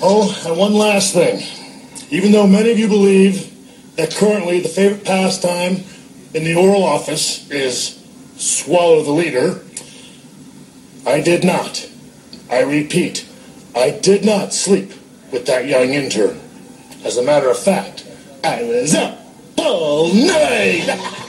Oh, and one last thing. Even though many of you believe that currently the favorite pastime in the oral office is swallow the leader, I did not. I repeat, I did not sleep with that young intern. As a matter of fact, I was up all night.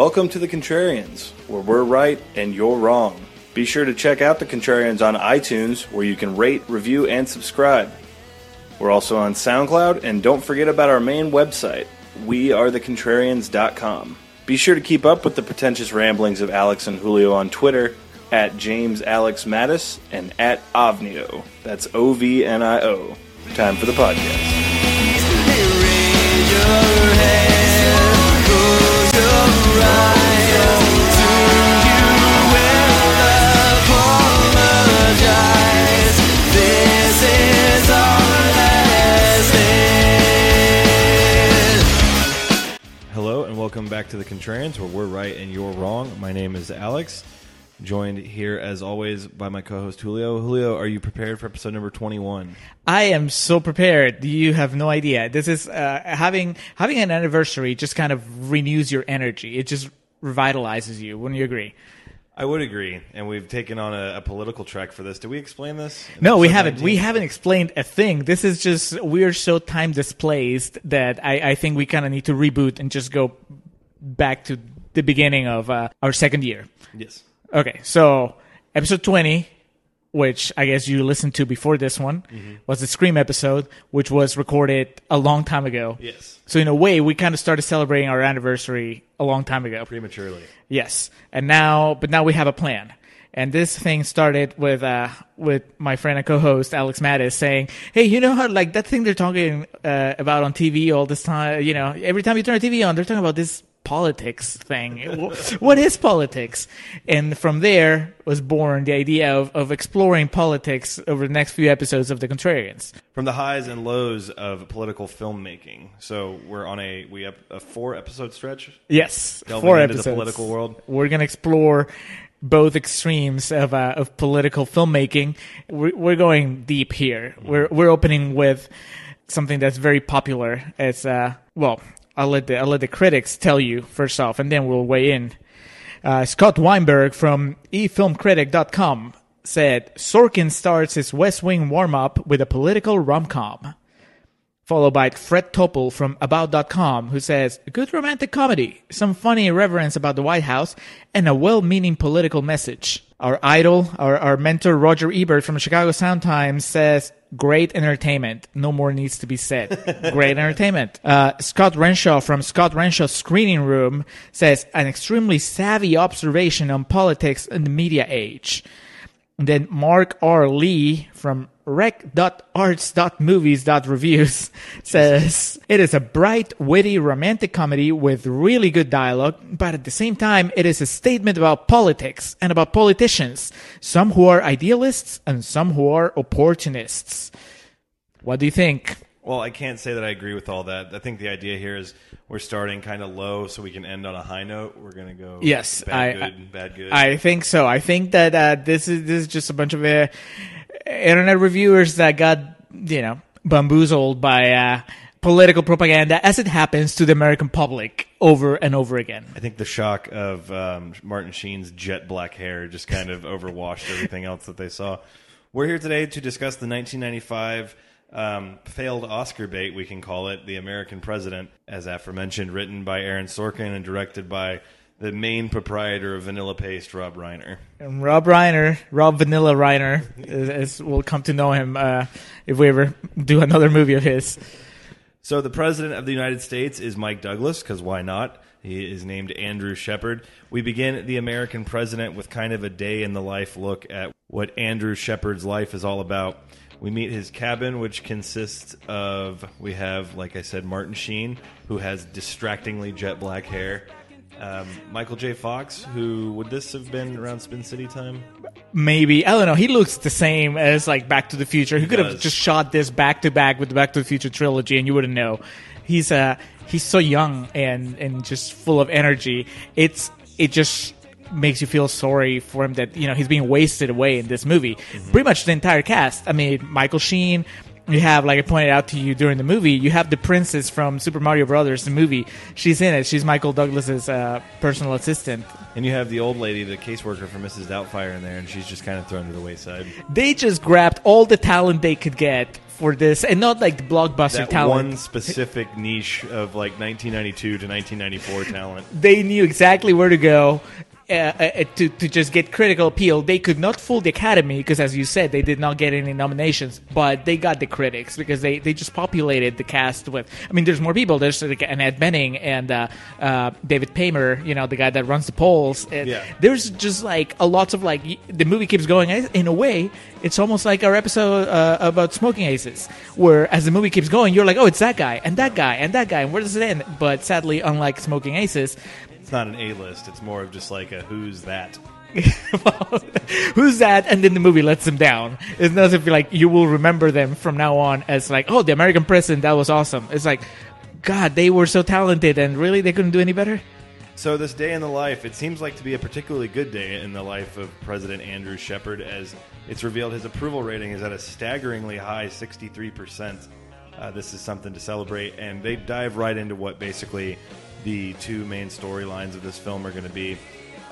Welcome to the Contrarians, where we're right and you're wrong. Be sure to check out the Contrarians on iTunes, where you can rate, review, and subscribe. We're also on SoundCloud, and don't forget about our main website, wearethecontrarians.com. Be sure to keep up with the pretentious ramblings of Alex and Julio on Twitter at James Alex Mattis and at Ovnio. That's O V N I O. Time for the podcast. Hello and welcome back to the Contrarians, where we're right and you're wrong. My name is Alex, joined here as always by my co-host Julio. Julio, are you prepared for episode number twenty-one? I am so prepared. You have no idea. This is uh, having having an anniversary just kind of renews your energy. It just revitalizes you. Wouldn't you agree? I would agree, and we've taken on a, a political track for this. Did we explain this? No, we haven't. 19? We haven't explained a thing. This is just we're so time displaced that I, I think we kind of need to reboot and just go back to the beginning of uh, our second year. Yes. Okay, so episode 20, which I guess you listened to before this one, Mm-hmm. was the Scream episode, which was recorded a long time ago. Yes. So in a way, we kind of started celebrating our anniversary a long time ago. Prematurely. Yes, and now, but now we have a plan. And this thing started with uh, with my friend and co-host Alex Mattis saying, "Hey, you know how like that thing they're talking uh, about on TV all this time? You know, every time you turn the TV on, they're talking about this politics thing. What is politics?" And from there was born the idea of, of exploring politics over the next few episodes of The Contrarians. From the highs and lows of political filmmaking. So we're on a we have a four episode stretch. Yes, four into the episodes. political world. We're gonna explore both extremes of uh, of political filmmaking. We're, we're going deep here. We're we're opening with something that's very popular. It's uh well, I'll let the I'll let the critics tell you first off, and then we'll weigh in. Uh, Scott Weinberg from eFilmCritic.com said Sorkin starts his West Wing warm up with a political rom com followed by Fred Topel from About.com, who says, good romantic comedy, some funny irreverence about the White House, and a well-meaning political message. Our idol, our, our mentor Roger Ebert from Chicago Sun-Times says, great entertainment. No more needs to be said. great entertainment. Uh, Scott Renshaw from Scott Renshaw's Screening Room says, an extremely savvy observation on politics in the media age. And then Mark R. Lee from rec.arts.movies.reviews says it is a bright, witty, romantic comedy with really good dialogue, but at the same time, it is a statement about politics and about politicians, some who are idealists and some who are opportunists. What do you think? Well, I can't say that I agree with all that. I think the idea here is we're starting kind of low so we can end on a high note. We're going to go Yes, bad I- good, bad good. I think so. I think that uh, this is this is just a bunch of uh, internet reviewers that got you know bamboozled by uh, political propaganda, as it happens to the American public over and over again. I think the shock of um, Martin Sheen's jet black hair just kind of overwashed everything else that they saw. We're here today to discuss the 1995 um, failed Oscar bait, we can call it, The American President, as aforementioned, written by Aaron Sorkin and directed by the main proprietor of Vanilla Paste, Rob Reiner. And Rob Reiner, Rob Vanilla Reiner, is, we'll come to know him uh, if we ever do another movie of his. So the president of the United States is Mike Douglas, because why not? He is named Andrew Shepard. We begin the American president with kind of a day in the life look at what Andrew Shepard's life is all about. We meet his cabin, which consists of we have, like I said, Martin Sheen, who has distractingly jet black hair. Um, Michael J. Fox, who would this have been around Spin City time? maybe I don't know. He looks the same as like Back to the Future. He, could have just shot this back to back with the Back to the Future trilogy, and you wouldn't know. He's uh he's so young and and just full of energy. It's it just makes you feel sorry for him that you know he's being wasted away in this movie. Pretty much the entire cast. I mean, Michael Sheen. You have, like I pointed out to you during the movie, you have the princess from Super Mario Brothers, the movie. She's in it. She's Michael Douglas's uh, personal assistant. And you have the old lady, the caseworker from Mrs. Doubtfire, in there, and she's just kind of thrown to the wayside. they just grabbed all the talent they could get for this, and not like the blockbuster That talent. one specific niche of like 1992 to 1994 talent. They knew exactly where to go. Uh, uh, to to just get critical appeal, they could not fool the Academy because, as you said, they did not get any nominations. But they got the critics because they, they just populated the cast with. I mean, there's more people. There's like an Annette Bening and uh, uh, David Paymer, you know, the guy that runs the polls. Yeah. There's just like a lots of like the movie keeps going. In a way, it's almost like our episode uh, about Smokin' Aces, where as the movie keeps going, you're like, oh, it's that guy and that guy and that guy, and where does it end? But sadly, unlike Smokin' Aces, It's not an A list. It's more of just like a who's that. who's that? And then the movie lets them down. It's not as if like you will remember them from now on as like, oh, the American president, that was awesome. It's like, God, they were so talented, and really they couldn't do any better. So this day in the life, it seems like to be a particularly good day in the life of President Andrew Shepard, as it's revealed his approval rating is at a staggeringly high 63%. Uh, this is something to celebrate, and they dive right into what basically the two main storylines of this film are going to be.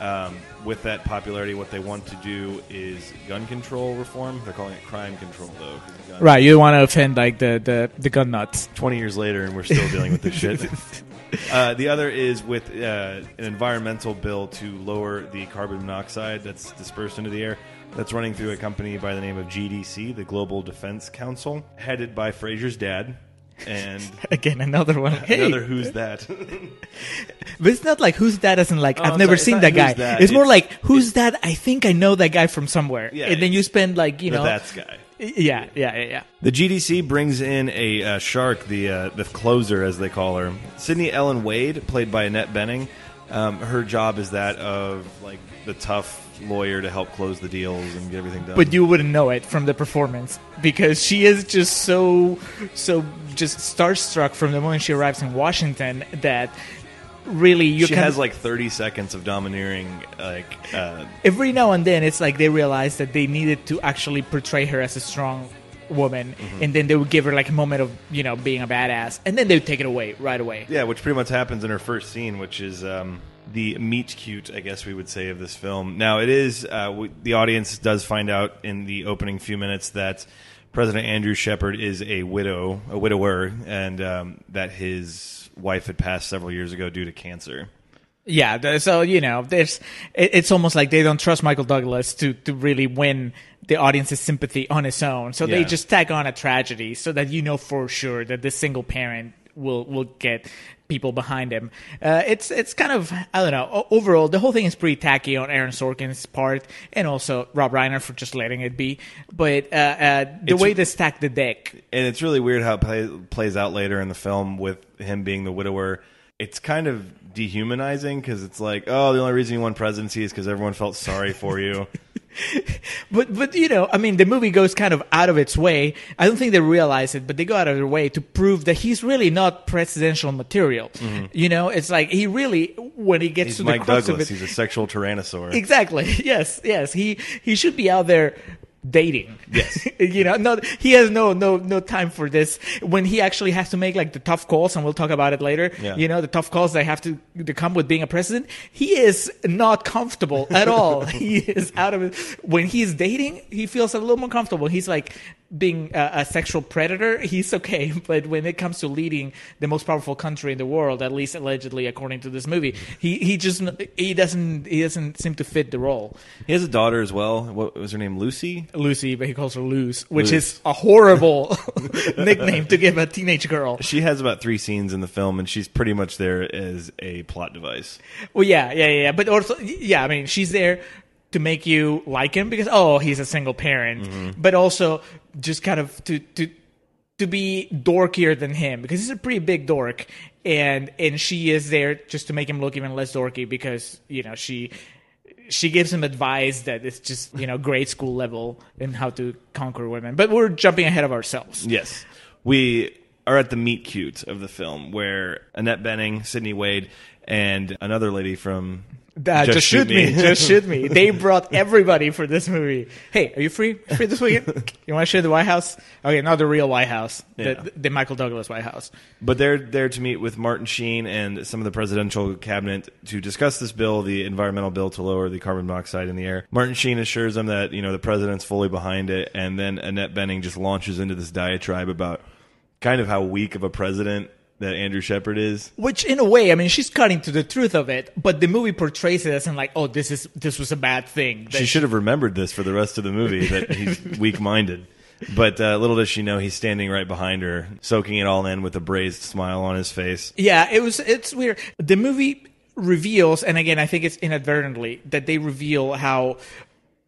Um, with that popularity, what they want to do is gun control reform. They're calling it crime control, though. Right, you don't want to offend like the the the gun nuts. 20 years later and we're still dealing with this shit. Uh, the other is with uh, an environmental bill to lower the carbon monoxide that's dispersed into the air. That's running through a company by the name of GDC, the Global Defense Council, headed by Frasier's dad. And Again, another one. Hey, another who's that? but it's not like who's that isn't like Oh, I've I'm never sorry, seen that guy. that, It's more like who's that? I think I know that guy from somewhere. Yeah, and then you spend like you know, that's guy. yeah, yeah, yeah, yeah. The GDC brings in a uh, shark, the uh, the closer as they call her, Sydney Ellen Wade, played by Annette Bening. Um, her job is that of like the tough lawyer to help close the deals and get everything done. but you wouldn't know it from the performance because she is just so so just starstruck from the moment she arrives in Washington that really you she can has like 30 seconds of domineering like uh, every now and then it's like they realize that they needed to actually portray her as a strong woman Mm-hmm. and then they would give her like a moment of you know being a badass and then they would take it away right away yeah which pretty much happens in her first scene which is um, the meet cute i guess we would say of this film. Now it is uh, w- the audience does find out in the opening few minutes that president andrew shepard is a widow a widower and um, that his wife had passed several years ago due to cancer. Yeah, so you know, there's it, it's almost like they don't trust Michael Douglas to to really win the audience's sympathy on his own. So they just tag on a tragedy so that you know for sure that this single parent will will get people behind him. Uh, it's it's kind of I don't know. Overall, the whole thing is pretty tacky on Aaron Sorkin's part, and also Rob Reiner for just letting it be. But uh, uh, the It's- way they stack the deck, and it's really weird how it play, plays out later in the film with him being the widower. It's kind of dehumanizing because it's like, oh, the only reason you won presidency is because everyone felt sorry for you. But but you know, I mean, the movie goes kind of out of its way. I don't think they realize it, but they go out of their way to prove that he's really not presidential material. Mm-hmm. You know, it's like he really when he gets He's to Mike the crux Douglas. of it. He's a sexual tyrannosaur. Exactly. Yes. Yes. He he should be out there dating. Yes. you know, no, he has no no no time for this. When he actually has to make like the tough calls, and we'll talk about it later. Yeah. You know, the tough calls that have to to come with being a president. He is not comfortable at all. he is out of it. When he's dating, he feels a little more comfortable. He's like being a, a sexual predator. He's okay, but when it comes to leading the most powerful country in the world, at least allegedly, according to this movie, he he just he doesn't he doesn't seem to fit the role. He has a daughter as well. What was her name? Lucy. Lucy, but he calls her Luz, which Luz. is a horrible nickname to give a teenage girl. She has about three scenes in the film, and she's pretty much there as a plot device. Well, yeah, yeah, yeah, but also, yeah, I mean, she's there to make you like him because oh, he's a single parent, mm-hmm. but also just kind of to to to be dorkier than him because he's a pretty big dork, and and she is there just to make him look even less dorky because you know she she gives him advice that it's just you know grade school level in how to conquer women. But we're jumping ahead of ourselves. Yes. We are at the meet cute of the film where Annette Bening, Sydney Wade, and another lady from Uh, just, shoot me. just shoot me. They brought everybody for this movie. Hey, are you free? Free this weekend? You want to shoot the White House? Okay, not the real White House, Yeah. the, the Michael Douglas White House. But they're there to meet with Martin Sheen and some of the presidential cabinet to discuss this bill, the environmental bill to lower the carbon monoxide in the air. Martin Sheen assures them that you know the president's fully behind it, and then Annette Bening just launches into this diatribe about kind of how weak of a president that Andrew Shepard is. Which, in a way, I mean, she's cutting to the truth of it, but the movie portrays it as in like, oh, this is this was a bad thing. She should have remembered this for the rest of the movie that he's weak minded. But uh, little does she know he's standing right behind her, soaking it all in with a braised smile on his face. Yeah, it was. It's weird. The movie reveals, and again, I think it's inadvertently that they reveal how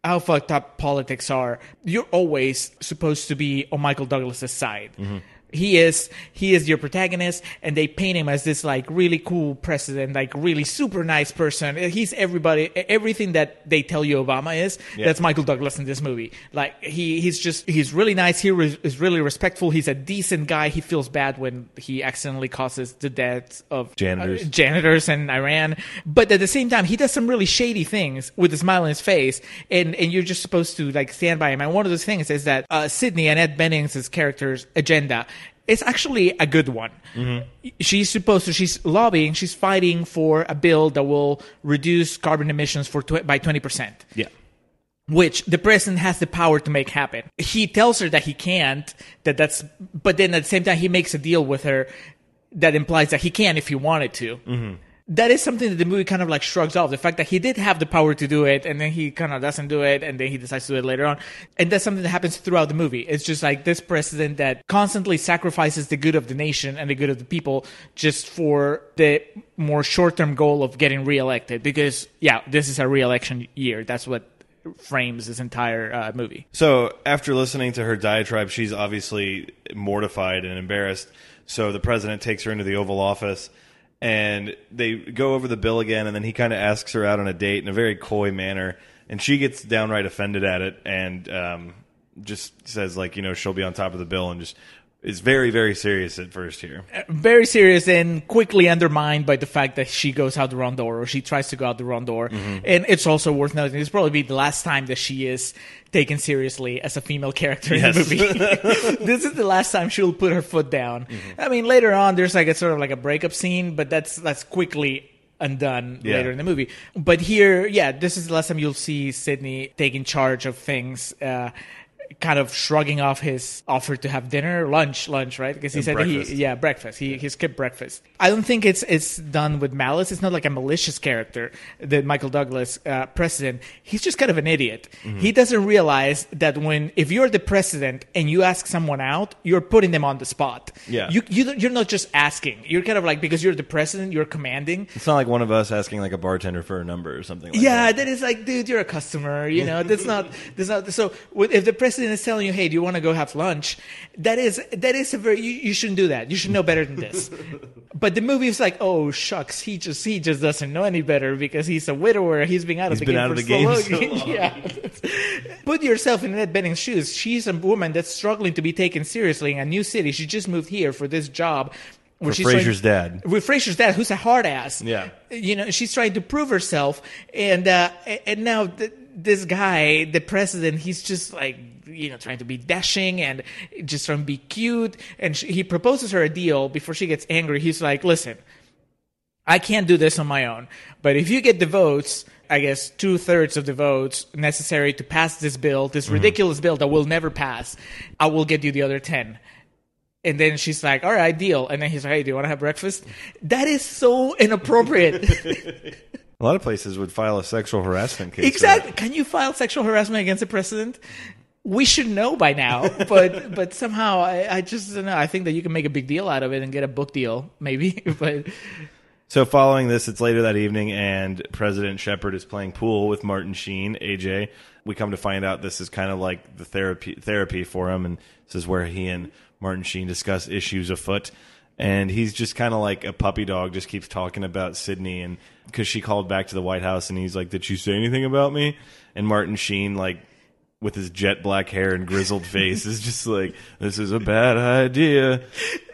how fucked up politics are. You're always supposed to be on Michael Douglas's side. He is he is your protagonist, and they paint him as this like really cool president, like really super nice person. He's everybody, everything that they tell you Obama is. Yeah. That's Michael Douglas in this movie. Like he he's just he's really nice. He re- is really respectful. He's a decent guy. He feels bad when he accidentally causes the deaths of Janitors. uh, janitors in Iran. But at the same time, he does some really shady things with a smile on his face, and and you're just supposed to like stand by him. And one of those things is that uh, Sydney and Annette Bening's character's agenda. Is actually a good one. Mm-hmm. She's supposed to. She's lobbying. She's fighting for a bill that will reduce carbon emissions for tw- by twenty percent Yeah. which the president has the power to make happen. He tells her that he can't, that that's, but then at the same time, he makes a deal with her that implies that he can if he wanted to. Mm-hmm. That is something that the movie kind of like shrugs off. The fact that he did have the power to do it and then he kind of doesn't do it and then he decides to do it later on. And that's something that happens throughout the movie. It's just like this president that constantly sacrifices the good of the nation and the good of the people just for the more short term goal of getting reelected. Because, yeah, this is a reelection year. That's what frames this entire uh, movie. So after listening to her diatribe, she's obviously mortified and embarrassed. So the president takes her into the Oval Office and they go over the bill again. And then he kind of asks her out on a date in a very coy manner. And she gets downright offended at it and um, just says, like, you know, she'll be on top of the bill and just is very, very serious at first here. Uh, very serious and quickly undermined by the fact that she goes out the wrong door or she tries to go out the wrong door. Mm-hmm. And it's also worth noting this probably be the last time that she is taken seriously as a female character in the movie. this is the last time she'll put her foot down. Mm-hmm. I mean, later on, there's like a sort of like a breakup scene, but that's that's quickly undone Yeah. later in the movie. But here, yeah, this is the last time you'll see Sydney taking charge of things. Uh, kind of shrugging off his offer to have dinner, lunch, lunch, right? Because he And said breakfast. he, yeah, breakfast. He he skipped breakfast. I don't think it's it's done with malice. It's not like a malicious character that Michael Douglas, uh, president. He's just kind of an idiot. Mm-hmm. He doesn't realize that when if you're the president and you ask someone out, you're putting them on the spot. Yeah. you, you you're not just asking. You're kind of like because you're the president, you're commanding. It's not like one of us asking like a bartender for a number or something like Yeah, that. that is like, dude, you're a customer. You know, that's not, that's not. So, if the president is telling you, "Hey, do you want to go have lunch?" That is, that is a very. You, you shouldn't do that. You should know better than this. but the movie is like, oh shucks, he just, he just doesn't know any better because he's a widower. He's been out of He's the game for the so game long. so long. yeah. Put yourself in Annette Bening's shoes. She's a woman that's struggling to be taken seriously in a new city. She just moved here for this job. with Frasier's dad. with Frasier's dad, who's a hard ass. Yeah. You know, she's trying to prove herself, and uh, and now this guy, the president, he's just like you know trying to be dashing and just trying to be cute, and she, he proposes her a deal before she gets angry. He's like, "Listen, I can't do this on my own, but if you get the votes." I guess two thirds of the votes necessary to pass this bill, this mm-hmm. ridiculous bill that will never pass, I will get you the other 10. And then she's like, all right, deal. And then he's like, hey, do you want to have breakfast? That is so inappropriate. A lot of places would file a sexual harassment case. exactly. Can you file sexual harassment against the president? We should know by now, but but somehow I, I just don't know. I think that you can make a big deal out of it and get a book deal, maybe. But So following this, it's later that evening, and President Shepard is playing pool with Martin Sheen, AJ. We come to find out this is kind of like the therapy therapy for him, and this is where he and Martin Sheen discuss issues afoot. And he's just kind of like a puppy dog, just keeps talking about Sydney, and because she called back to the White House, and he's like, "Did she say anything about me?" And Martin Sheen like. With his jet black hair and grizzled face, is just like this is a bad idea.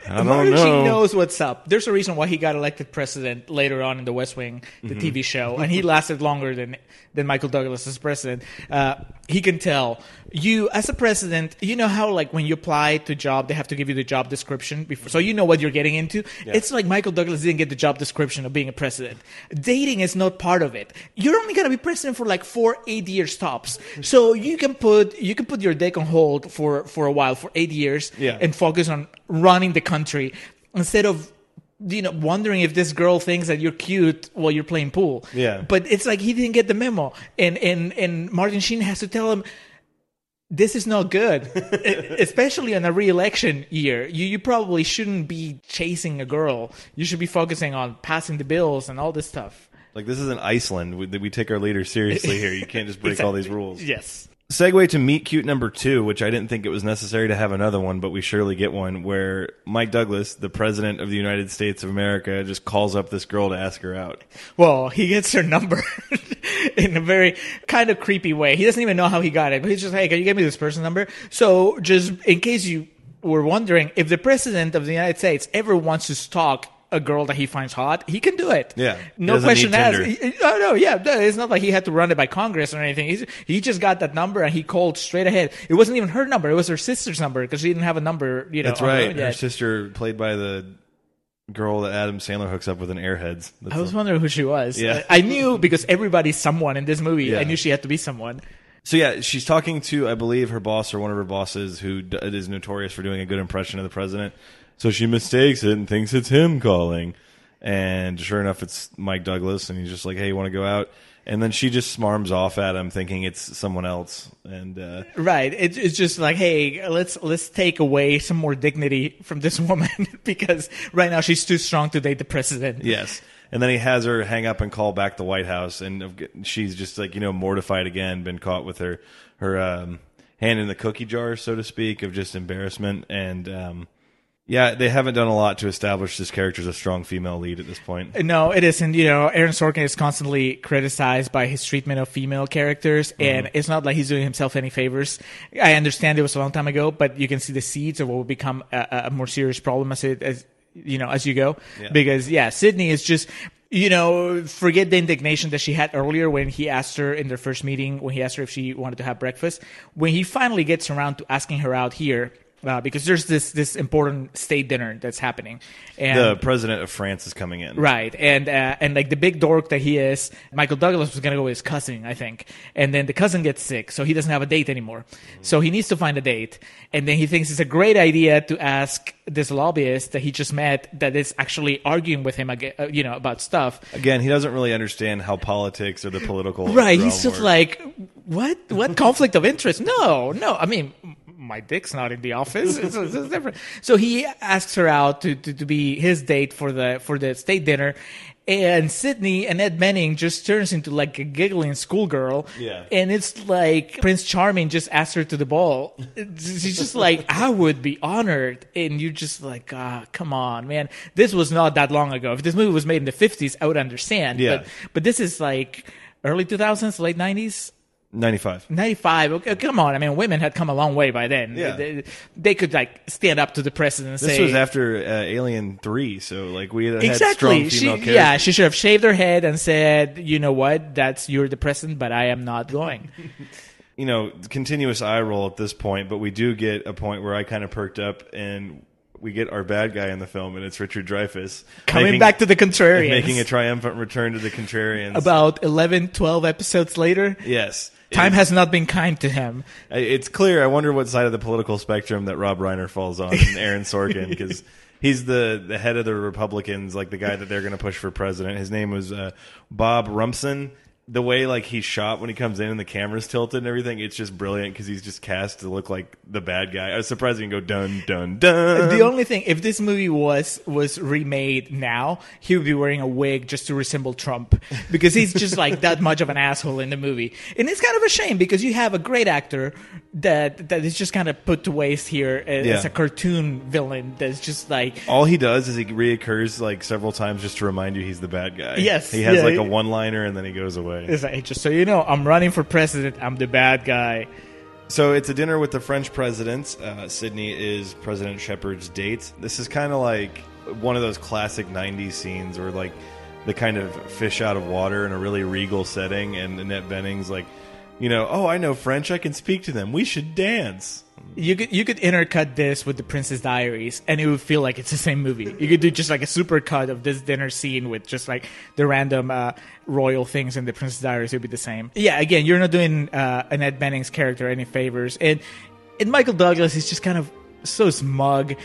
I don't Martin know. Sheen knows what's up. There's a reason why he got elected president later on in The West Wing, the Mm-hmm. TV show, and he lasted longer than than Michael Douglas as president. Uh, he can tell you as a president. You know how like when you apply to job, they have to give you the job description before, so you know what you're getting into. It's like Michael Douglas didn't get the job description of being a president. Dating is not part of it. You're only gonna be president for like four, eight years tops. So you can put you can put your dick on hold for for a while, for eight years, Yeah. and focus on running the country instead of you know wondering if this girl thinks that you're cute while you're playing pool Yeah. but it's like he didn't get the memo and and and martin sheen has to tell him this is not good especially in a re-election year you, you probably shouldn't be chasing a girl you should be focusing on passing the bills and all this stuff Like this is in Iceland. We, we take our leaders seriously here. You can't just break all these rules. yes Segue to meet cute number two, which I didn't think it was necessary to have another one, but we surely get one. Where Mike Douglas, the president of the United States of America, just calls up this girl to ask her out. Well, he gets her number in a very kind of creepy way. He doesn't even know how he got it, but he's just, hey, can you give me this person's number? So, just in case you were wondering, if the president of the United States ever wants to stalk a girl that he finds hot, he can do it. Yeah. No question asked. He- Oh, no, yeah. It's not like he had to run it by Congress or anything. He's, he just got that number and he called straight ahead. It wasn't even her number. It was her sister's number because she didn't have a number, you know. That's her right. Her sister, played by the girl that Adam Sandler hooks up with in Airheads. That's I was the- wondering who she was. Yeah. I knew because everybody's someone in this movie. Yeah. I knew she had to be someone. So yeah, she's talking to I believe her boss or one of her bosses who is notorious for doing a good impression of the president. So she mistakes it and thinks it's him calling, and sure enough, it's Mike Douglas, and he's just like, "Hey, you want to go out?" And then she just smarms off at him, thinking it's someone else. And uh, Right. It's it's just like, hey, let's let's take away some more dignity from this woman because right now she's too strong to date the president. yes, and then he has her hang up and call back the White House, and she's just like you know mortified again, been caught with her her um, hand in the cookie jar, so to speak, of just embarrassment and. Um, yeah, they haven't done a lot to establish this character as a strong female lead at this point. Uh, no, it isn't. You know, Aaron Sorkin is constantly criticized by his treatment of female characters, mm-hmm. and it's not like he's doing himself any favors. I understand it was a long time ago, but you can see the seeds of what will become a, a more serious problem as it as you know as you go. Yeah. Because yeah, Sydney is just. You know, forget the indignation that she had earlier when he asked her in their first meeting, when he asked her if she wanted to have breakfast. When he finally gets around to asking her out here, uh, because there's this this important state dinner that's happening, and The president of France is coming in. Right, and uh, and like the big dork that he is, Michael Douglas was gonna go with his cousin, I think, and then the cousin gets sick, so he doesn't have a date anymore. So he needs to find a date, and then he thinks it's a great idea to ask this lobbyist that he just met, that is actually arguing with him, aga- uh, you know, about stuff. Again, he doesn't really understand how politics or the political Right, he's just work. like, what? What conflict of interest? No, no. I mean, my dick's not in the office. It's, it's, different. So he asks her out to, to, to be his date for the for the state dinner, and Sydney and Annette Bening just turns into like a giggling schoolgirl. Yeah. and it's like Prince Charming just asked her to the ball. She's just like, I would be honored, and you're just like, ah, come on, man. This was not that long ago. If this movie was made in the '50s, I would understand. Yeah. But but this is like early 2000s, late 90s. 95. 95 okay, come on i mean women had come a long way by then Yeah. they, they could like stand up to the president and This say was after uh, Alien 3, so like we had exactly strong she, female characters. yeah she should have shaved her head and said you know what that's you're the president but i am not going you know, continuous eye roll at this point, but we do get a point where I kind of perked up and we get our bad guy in the film, and it's Richard Dreyfuss. coming making- back to the contrarians Making a triumphant return to the Contrarians. about 11 12 episodes later Yes. Time has not been kind to him It's clear. I wonder what side of the political spectrum that Rob Reiner falls on, and Aaron Sorkin, because he's the the head of the Republicans, like the guy that they're going to push for president. His name was uh, Bob Rumson, the way like he's shot when he comes in and the camera's tilted and everything, it's just brilliant because he's just cast to look like the bad guy. I was surprised he can go dun dun dun. the only thing, if this movie was was remade now, he would be wearing a wig just to resemble Trump because he's just like that much of an asshole in the movie, and it's kind of a shame because you have a great actor that that is just kind of put to waste here as, Yeah. a cartoon villain that's just like All he does is he reoccurs like several times just to remind you he's the bad guy. Yes, he has yeah, like a one liner and then he goes away. It's like just so you know, I'm running for president. I'm the bad guy. So it's a dinner with the French president. Uh, Sydney is President Shepard's date. This is kind of like one of those classic '90s scenes where like the kind of fish out of water in a really regal setting, and Annette Bening's like, you know, oh, I know French. I can speak to them. We should dance. You could you could intercut this with the Princess Diaries, and it would feel like it's the same movie. You could do just like a super cut of this dinner scene with just like the random uh, royal things in the Princess Diaries. It would be the same. Yeah, again, you're not doing uh, Annette Bening's character any favors, and and Michael Douglas is just kind of so smug.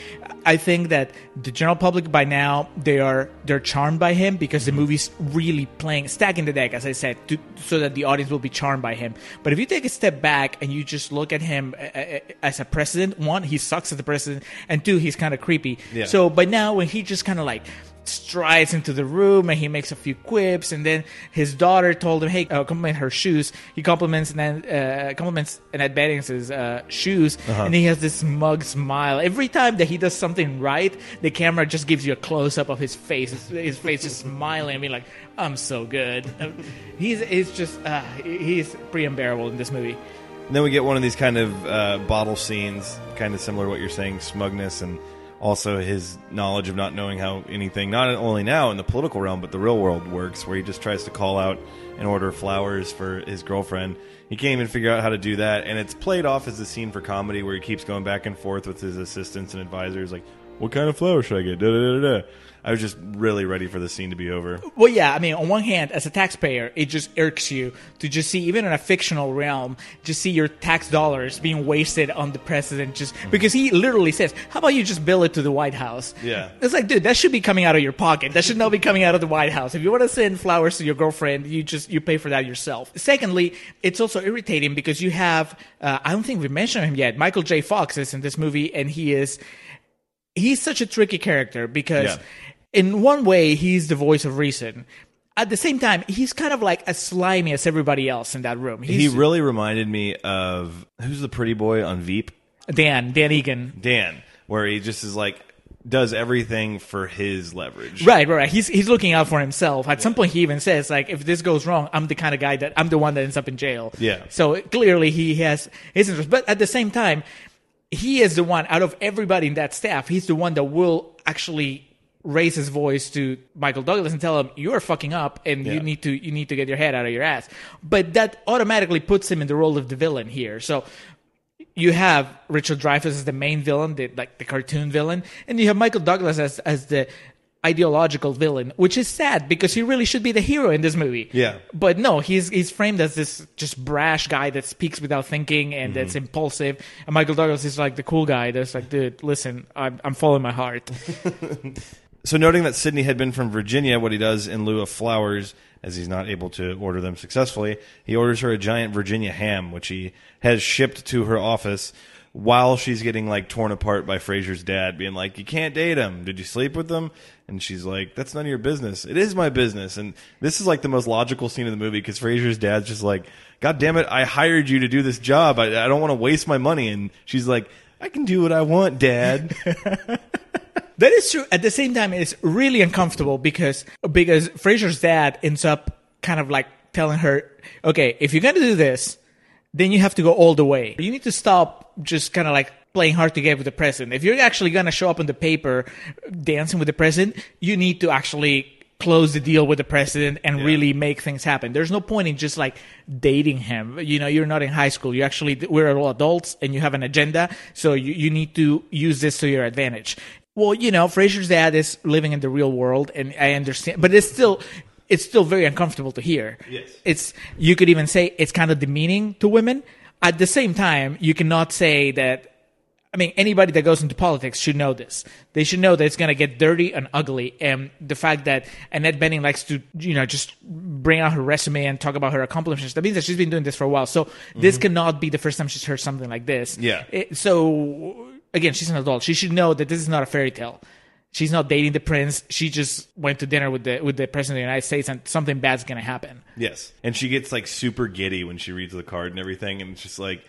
I think that the general public by now they are they're charmed by him because the movie's really playing stacking the deck, as I said, to, so that the audience will be charmed by him. But if you take a step back and you just look at him uh, uh, as a president, one, he sucks as a president, and two, he's kind of creepy. Yeah. So by now, when he just kind of like strides into the room and he makes a few quips. And then his daughter told him hey uh, compliment her shoes. He compliments and then uh, compliments Annette Bening's uh, shoes. And he has this smug smile. Every time that he does something right the camera just gives you a close-up of his face. His, his face just smiling and being like I'm so good. He's he's just uh, he's pretty unbearable in this movie. And then we get one of these kind of uh, bottle scenes, kind of similar to what you're saying, smugness, and also his knowledge of not knowing how anything, not only now in the political realm, but the real world works, where he just tries to call out and order flowers for his girlfriend. He can't even figure out how to do that, and it's played off as a scene for comedy where he keeps going back and forth with his assistants and advisors, like, "What kind of flower should I get?" Da, da, da, da. I was just really ready for the scene to be over. Well, yeah, I mean, on one hand, as a taxpayer, it just irks you to just see, even in a fictional realm, just see your tax dollars being wasted on the president just because he literally says, How about you just bill it to the White House? Yeah. It's like, dude, that should be coming out of your pocket. That should not be coming out of the White House. If you want to send flowers to your girlfriend, you just, you pay for that yourself. Secondly, it's also irritating because you have, uh, I don't think we mentioned him yet, Michael J. Fox is in this movie and he is, he's such a tricky character because Yeah. in one way he's the voice of reason at the same time he's kind of like as slimy as everybody else in that room He really reminded me of who's the pretty boy on Veep? dan dan egan Dan, where he just is like does everything for his leverage. Right, right, right. He's he's looking out for himself. At some point, he even says, like, if this goes wrong, I'm the kind of guy that I'm the one that ends up in jail. Yeah. So clearly, he has his interest. But at the same time, he is the one out of everybody in that staff. He's the one that will actually raise his voice to Michael Douglas and tell him you are fucking up and Yeah. you need to you need to get your head out of your ass. But that automatically puts him in the role of the villain here. So you have Richard Dreyfuss as the main villain, the, like the cartoon villain, and you have Michael Douglas as as the ideological villain, which is sad because he really should be the hero in this movie. Yeah. But no, he's he's framed as this just brash guy that speaks without thinking and mm-hmm. that's impulsive. And Michael Douglas is like the cool guy that's like, dude, listen, I'm I'm following my heart. So, noting that Sidney had been from Virginia, what he does in lieu of flowers, as he's not able to order them successfully, he orders her a giant Virginia ham, which he has shipped to her office while she's getting like torn apart by Frasier's dad, being like, "You can't date him. Did you sleep with him?" And she's like, "That's none of your business. It is my business." And this is like the most logical scene of the movie because Frasier's dad's just like, "God damn it, I hired you to do this job. I, I don't want to waste my money." And she's like, "I can do what I want, Dad." That is true. At the same time, it's really uncomfortable because because Frasier's dad ends up kind of like telling her, "Okay, if you're gonna do this, then you have to go all the way. You need to stop just kind of like playing hard to get with the president. If you're actually gonna show up on the paper dancing with the president, you need to actually." close the deal with the president and really make things happen. There's no point in just like dating him. You know, you're not in high school. You actually, we're all adults and you have an agenda. So you, you need to use this to your advantage. Well, you know, Frasier's dad is living in the real world and I understand, but it's still, it's still very uncomfortable to hear. Yes. It's, you could even say it's kind of demeaning to women. At the same time, you cannot say that I mean, anybody that goes into politics should know this. They should know that it's going to get dirty and ugly. And the fact that Annette Bening likes to, you know, just bring out her resume and talk about her accomplishments, that means that she's been doing this for a while. So this mm-hmm. cannot be the first time she's heard something like this. Yeah. It- so again, she's an adult. She should know that this is not a fairy tale. She's not dating the prince. She just went to dinner with the with the president of the United States, and something bad's to happen. Yes. And she gets like super giddy when she reads the card and everything. And it's just like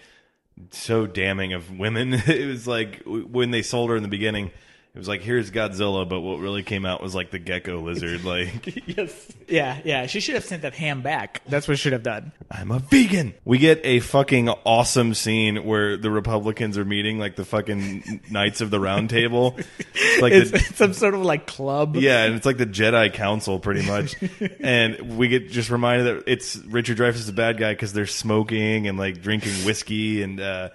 so damning of women. It was like when they sold her in the beginning, it was like, here's Godzilla. But what really came out was like the gecko lizard. Like, Yes. Yeah, yeah. She should have sent that ham back. That's what she should have done. I'm a vegan. We get a fucking awesome scene where the Republicans are meeting like the fucking Knights of the Round Table. Like It's, the, it's some sort of like club. Yeah, and it's like the Jedi Council, pretty much. and we get just reminded that it's Richard Dreyfuss is a bad guy because they're smoking and like drinking whiskey, and uh,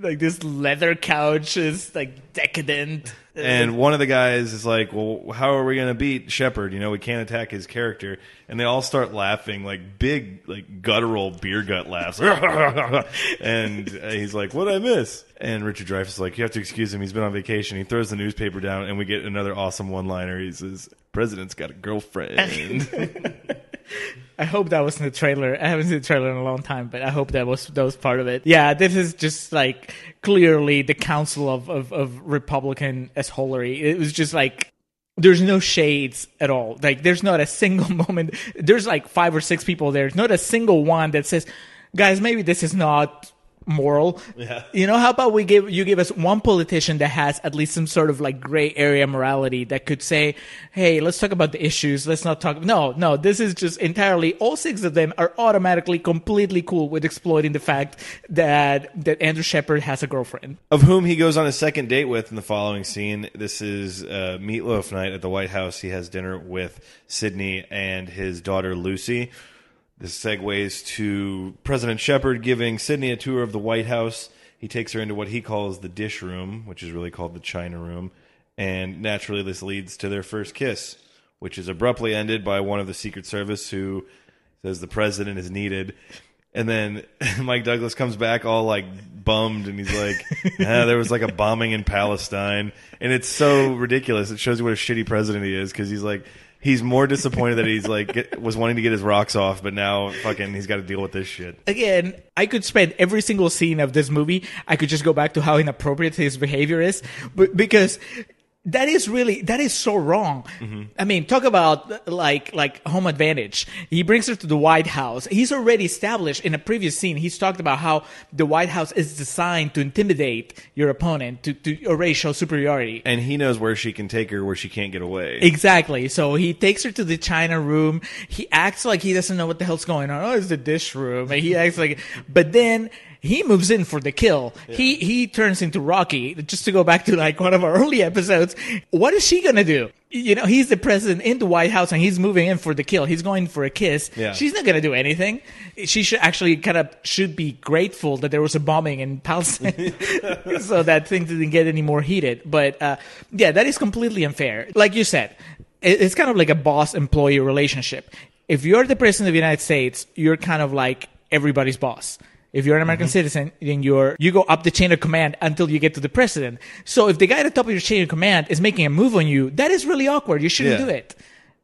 Like this leather couch is like decadent. And one of the guys is like, "Well, how are we gonna beat Shepard? You know, we can't attack his character." And they all start laughing, like big, like guttural beer gut laughs. and uh, he's like, "What I miss?" And Richard Dreyfuss is like, "You have to excuse him. He's been on vacation." He throws the newspaper down, and we get another awesome one-liner. He says, "President's got a girlfriend." I hope that was in the trailer. I haven't seen the trailer in a long time, but I hope that was that was part of it. Yeah, this is just like clearly the council of of, of Republican assholery. It was just like there's no shades at all. Like there's not a single moment. There's like five or six people there. There's not a single one that says, "Guys, maybe this is not." Moral Yeah. you know how about we give you give us one politician that has at least some sort of like gray area morality that could say hey let's talk about the issues let's not talk no no this is just entirely all six of them are automatically completely cool with exploiting the fact that that andrew shepard has a girlfriend of whom he goes on a second date with in the following scene. This is uh, meatloaf night at the White House. He has dinner with Sydney and his daughter Lucy. This segues to President Shepard giving Sydney a tour of the White House. He takes her into what he calls the dish room, which is really called the China room. And naturally, this leads to their first kiss, which is abruptly ended by one of the Secret Service who says the president is needed. And then Mike Douglas comes back all like bummed, and he's like, ah, "There was like a bombing in Palestine," and it's so ridiculous. It shows you what a shitty president he is because he's like, he's more disappointed that he's like get, was wanting to get his rocks off, but now fucking he's got to deal with this shit. again i could spend every single scene of this movie i could just go back to how inappropriate his behavior is but because that is really that is so wrong mm-hmm. i mean talk about like like home advantage he brings her to the white house he's already established in a previous scene he's talked about how the white house is designed to intimidate your opponent to, to already show superiority And he knows where she can take her, where she can't get away. Exactly. So he takes her to the China room. He acts like he doesn't know what the hell's going on. Oh, it's the dish room. And he acts like, but then he moves in for the kill. He he turns into Rocky. Just to go back to like one of our early episodes. What is she gonna do? You know, he's the president in the White House and he's moving in for the kill. He's going for a kiss. Yeah. She's not gonna do anything. She should actually kind of should be grateful that there was a bombing in Palestine, so that things didn't get any more heated. But uh, yeah, that is completely unfair. Like you said, it's kind of like a boss employee relationship. If you're the president of the United States, you're kind of like everybody's boss. If you're an American citizen, then you're you go up the chain of command until you get to the president. So if the guy at the top of your chain of command is making a move on you, that is really awkward. You shouldn't Yeah. do it.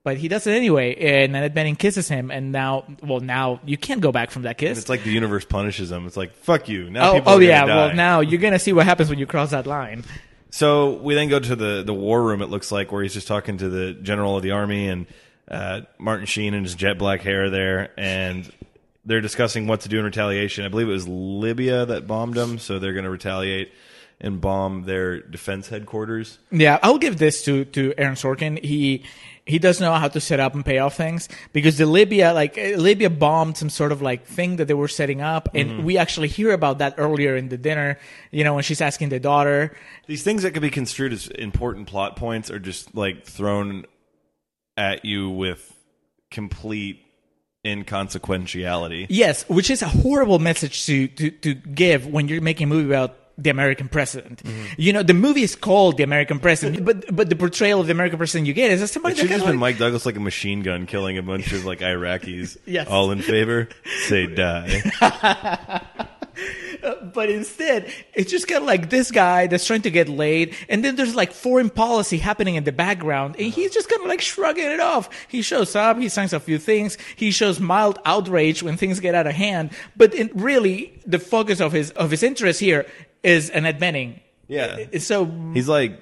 But he does it anyway, and Annette Bening kisses him, and now, well, now you can't go back from that kiss. It's like the universe punishes him. It's like fuck you. Now oh, people oh yeah. gonna Well, now you're gonna see what happens when you cross that line. So we then go to the the war room. It looks like where he's just talking to the general of the army and uh, Martin Sheen and his jet black hair there, and they're discussing what to do in retaliation. I believe it was Libya that bombed them, so they're going to retaliate and bomb their defense headquarters. Yeah, I'll give this to to Aaron Sorkin. He he does know how to set up and pay off things because the Libya like uh, Libya bombed some sort of like thing that they were setting up, and we actually hear about that earlier in the dinner. You know, when she's asking the daughter. These things that could be construed as important plot points are just like thrown at you with complete inconsequentiality. Yes, which is a horrible message to to to give when you're making a movie about the American president. Mm-hmm. You know, the movie is called The American President, but but the portrayal of the American president you get is somebody It that should kind just been Mike Douglas like a machine gun killing a bunch of like Iraqis. Yes. All in favor? Say die. Uh, but instead, it's just kind of like this guy that's trying to get laid, and then there's like foreign policy happening in the background, and he's just kind of like shrugging it off. He shows up, he signs a few things, he shows mild outrage when things get out of hand, but in, really, the focus of his of his interest here is Annette Bening. Yeah. So He's like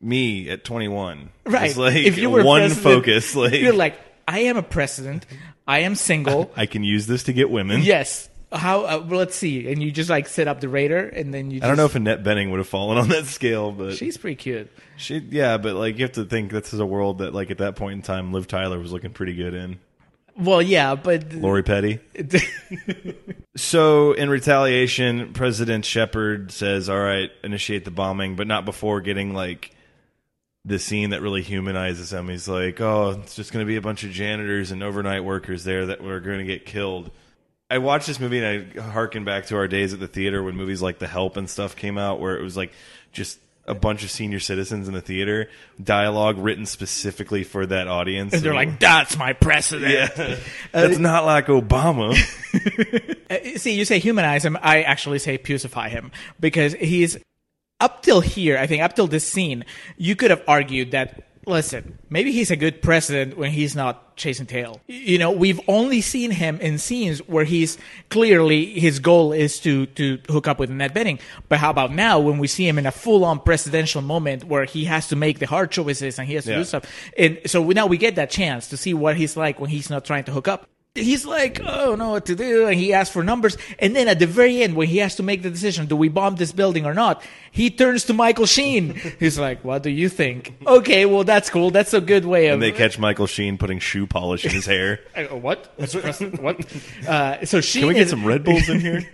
me at 21. right, Just like if you were one focus, like you're like, I am a president, I am single. I can use this to get women. yes. How? Uh, well, let's see. And you just like set up the radar, and then you. Just, I don't know if Annette Bening would have fallen on that scale, but she's pretty cute. she, yeah, but like you have to think this is a world that, like at that point in time, Liv Tyler was looking pretty good in. Well, yeah, but Lori Petty. So, in retaliation, President Shepard says, "All right, initiate the bombing, but not before getting like the scene that really humanizes him." He's like, "Oh, it's just going to be a bunch of janitors and overnight workers there that were going to get killed." I watched this movie and I harken back to our days at the theater when movies like The Help and stuff came out, where it was like just a bunch of senior citizens in the theater, dialogue written specifically for that audience. And they're like, "That's my president." yeah, that's not like Obama. Uh, See, you say humanize him. I actually say pucify him because he's up till here. I think up till this scene, you could have argued that. Listen, maybe he's a good president when he's not chasing tail. You know, we've only seen him in scenes where he's clearly his goal is to to hook up with Annette Bening. But how about now when we see him in a full on presidential moment where he has to make the hard choices and he has to Yeah. do stuff? And so now we get that chance to see what he's like when he's not trying to hook up. He's like, oh, no, what to do. And he asks for numbers. And then at the very end, when he has to make the decision, do we bomb this building or not? He turns to Michael Sheen. He's like, what do you think? Okay, well, that's cool. That's a good way of. And they catch Michael Sheen putting shoe polish in his hair. What? What? Uh, so Sheen. Can we get is- some Red Bulls in here?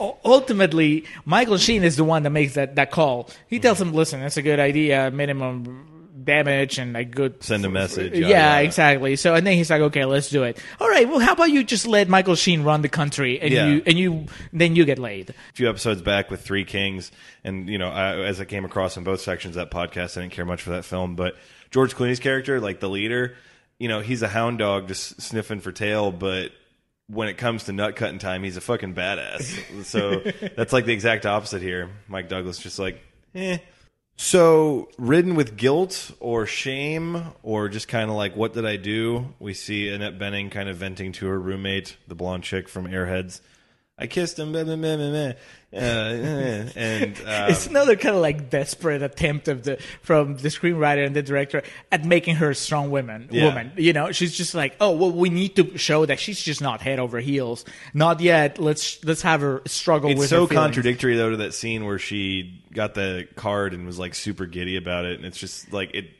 Ultimately, Michael Sheen is the one that makes that, that call. He tells him, listen, that's a good idea, minimum damage and a good Send a message. yeah, yada. exactly. So and then he's like, okay, let's do it. All right, well, how about you just let Michael Sheen run the country and Yeah. you and you then you get laid. A few episodes back with Three Kings, and you know, I, as I came across in both sections of that podcast, I didn't care much for that film, but George Clooney's character, like the leader, you know, he's a hound dog just sniffing for tail, but when it comes to nut cutting time, he's a fucking badass. so that's like the exact opposite here. Mike Douglas just like, eh. So, ridden with guilt or shame, or just kind of like, what did I do? We see Annette Bening kind of venting to her roommate, the blonde chick from Airheads. I kissed him, blah, blah, blah, blah, blah. Uh, and uh, It's another kind of like desperate attempt of the from the screenwriter and the director at making her a strong woman. Yeah. Woman, you know, she's just like, oh well, we need to show that she's just not head over heels. Not yet. Let's let's have her struggle it's with. so contradictory though to that scene where she got the card and was like super giddy about it, and it's just like it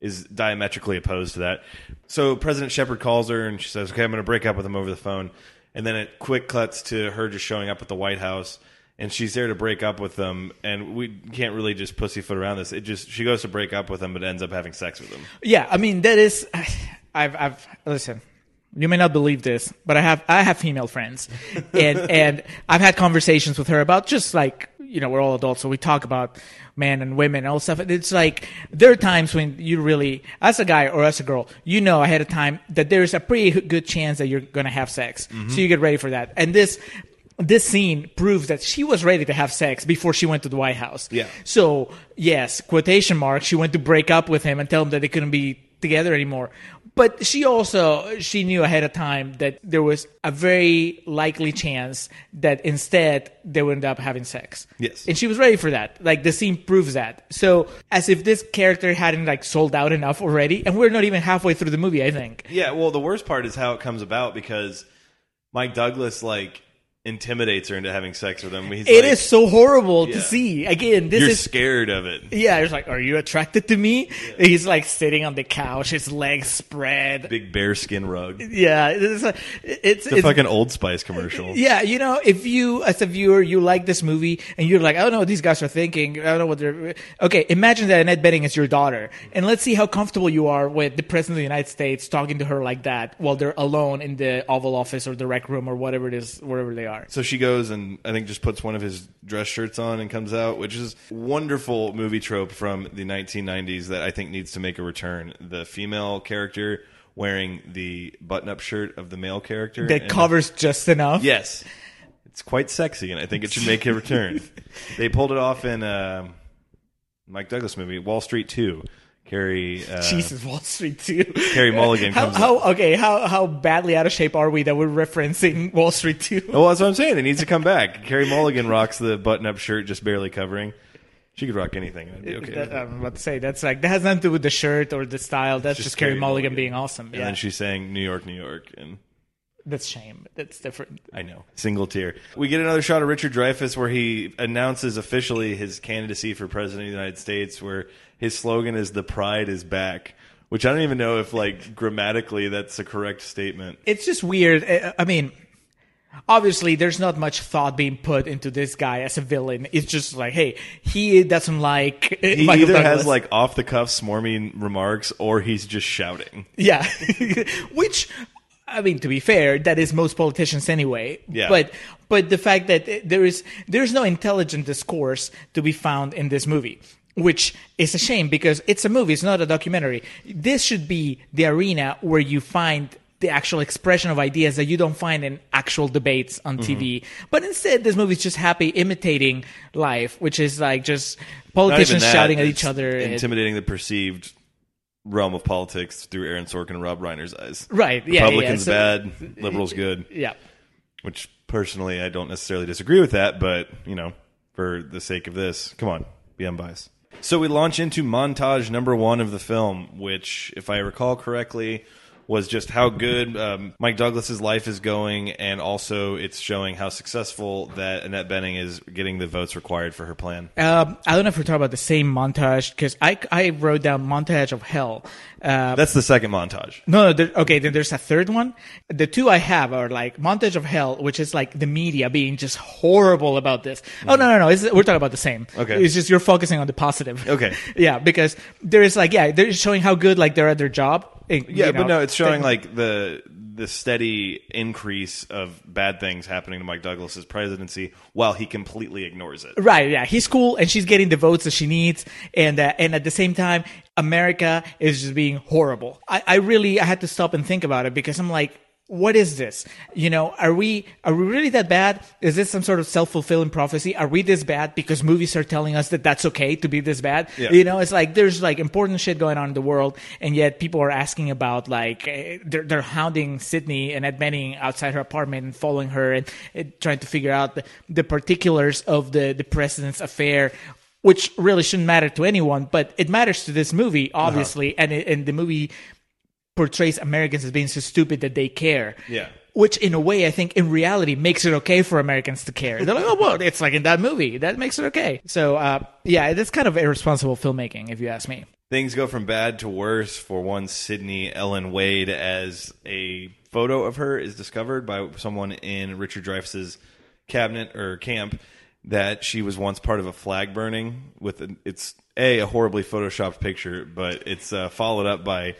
is diametrically opposed to that. So President Shepard calls her and she says, "Okay, I'm going to break up with him over the phone," and then it quick cuts to her just showing up at the White House. And she's there to break up with them, and we can't really just pussyfoot around this. It just she goes to break up with them, but ends up having sex with them. Yeah, I mean that is. I've I've listen. You may not believe this, but I have I have female friends, and and I've had conversations with her about just like you know we're all adults, so we talk about men and women and all stuff. It's like there are times when you really, as a guy or as a girl, you know ahead of time that there's a pretty good chance that you're gonna have sex, mm-hmm. so you get ready for that. And this. This scene proves that she was ready to have sex before she went to the White House. Yeah. So yes, quotation marks. She went to break up with him and tell him that they couldn't be together anymore. But she also she knew ahead of time that there was a very likely chance that instead they would end up having sex. Yes. And she was ready for that. Like the scene proves that. So as if this character hadn't like sold out enough already, and we're not even halfway through the movie, I think. Yeah, well, the worst part is how it comes about because Mike Douglas like intimidates her into having sex with him. He's It like, is so horrible Yeah. to see. Again, this You're is scared of it. yeah. It's like, are you attracted to me? He's like sitting on the couch, his legs spread. Big bearskin rug. Yeah, it's a, it's, It's a fucking Old Spice commercial. yeah. You know, if you as a viewer you like this movie and you're like, I don't know what these guys are thinking. I don't know what they're. Okay, imagine that Annette Bening is your daughter, and let's see how comfortable you are with the president of the United States talking to her like that while they're alone in the Oval Office or the rec room or whatever it is, wherever they are. So she goes and I think just puts one of his dress shirts on and comes out, which is wonderful movie trope from the 1990s that I think needs to make a return. The female character wearing the button-up shirt of the male character That and- covers just enough. Yes. It's quite sexy, and I think it should make a return. they pulled it off in uh, Mike Douglas movie Wall Street Two. Carey uh, Jesus, Wall Street too. Carey Mulligan How, comes. how okay? How how badly out of shape are we that we're referencing Wall Street too? well, that's what I'm saying. It needs to come back. Carey Mulligan rocks the button-up shirt, just barely covering. She could rock anything. and I'd be okay. That, I'm about to say that's like that has nothing to do with the shirt or the style. That's just, Just Carey Mulligan, Mulligan. being awesome. And Yeah, then she's saying New York, New York, and that's shame. That's different. I know. Single tier. We get another shot of Richard Dreyfuss where he announces officially his candidacy for president of the United States, where his slogan is "The pride is back," which I don't even know if, like, grammatically that's a correct statement. It's just weird. I I mean, obviously, there's not much thought being put into this guy as a villain. It's just like, hey, he doesn't like. He either has like off the cuff smarmy remarks or he's just shouting. Yeah. Which I mean to be fair, that is most politicians anyway. Yeah. But but the fact that there is there's no intelligent discourse to be found in this movie. Which is a shame because it's a movie, it's not a documentary. This should be the arena where you find the actual expression of ideas that you don't find in actual debates on Mm-hmm. TV. But instead, this movie's just happy imitating life, which is like just politicians that, shouting at each other. and- intimidating the perceived realm of politics through Aaron Sorkin and Rob Reiner's eyes. Right, yeah, yeah, Republicans so- bad, liberals good. yeah. Which personally, I don't necessarily disagree with that, but you know, for the sake of this, come on, be unbiased. So we launch into montage number one of the film, which, if I recall correctly, was just how good um, Mike Douglas's life is going, and also it's showing how successful that Annette Bening is getting the votes required for her plan. Um, I don't know if we're talking about the same montage because I, I wrote down montage of hell. Uh, That's the second montage. no, no, there, okay, then there's a third one. The two I have are like montage of hell, which is like the media being just horrible about this. Oh no, no, no, it's, we're talking about the same. Okay. it's just you're focusing on the positive. Okay. yeah, because there is like yeah, they're showing how good like they're at their job. Yeah, you but no, it's showing like the the steady increase of bad things happening to Mike Douglas's presidency while he completely ignores it. Right, yeah, he's cool, and she's getting the votes that she needs, and uh, and at the same time, America is just being horrible. I, I really I had to stop and think about it because I'm like, what is this? You know, are we are we really that bad? Is this some sort of self fulfilling prophecy? Are we this bad because movies are telling us that that's okay to be this bad? Yeah. You know, it's like there's like important shit going on in the world, and yet people are asking about like eh, they're they're hounding Sydney Annette Bening outside her apartment and following her and, eh, trying to figure out the, the particulars of the the president's affair. Which really shouldn't matter to anyone, but it matters to this movie, obviously, and it, and the movie portrays Americans as being so stupid that they care. Yeah. Which, in a way, I think in reality makes it okay for Americans to care. They're like, oh, well, it's like in that movie. That makes it okay. So, uh, yeah, that's kind of irresponsible filmmaking, if you ask me. Things go from bad to worse for one Sydney Ellen Wade as a photo of her is discovered by someone in Richard Dreyfuss's cabinet or camp that she was once part of a flag burning with a, it's a a horribly photoshopped picture, but it's uh, followed up by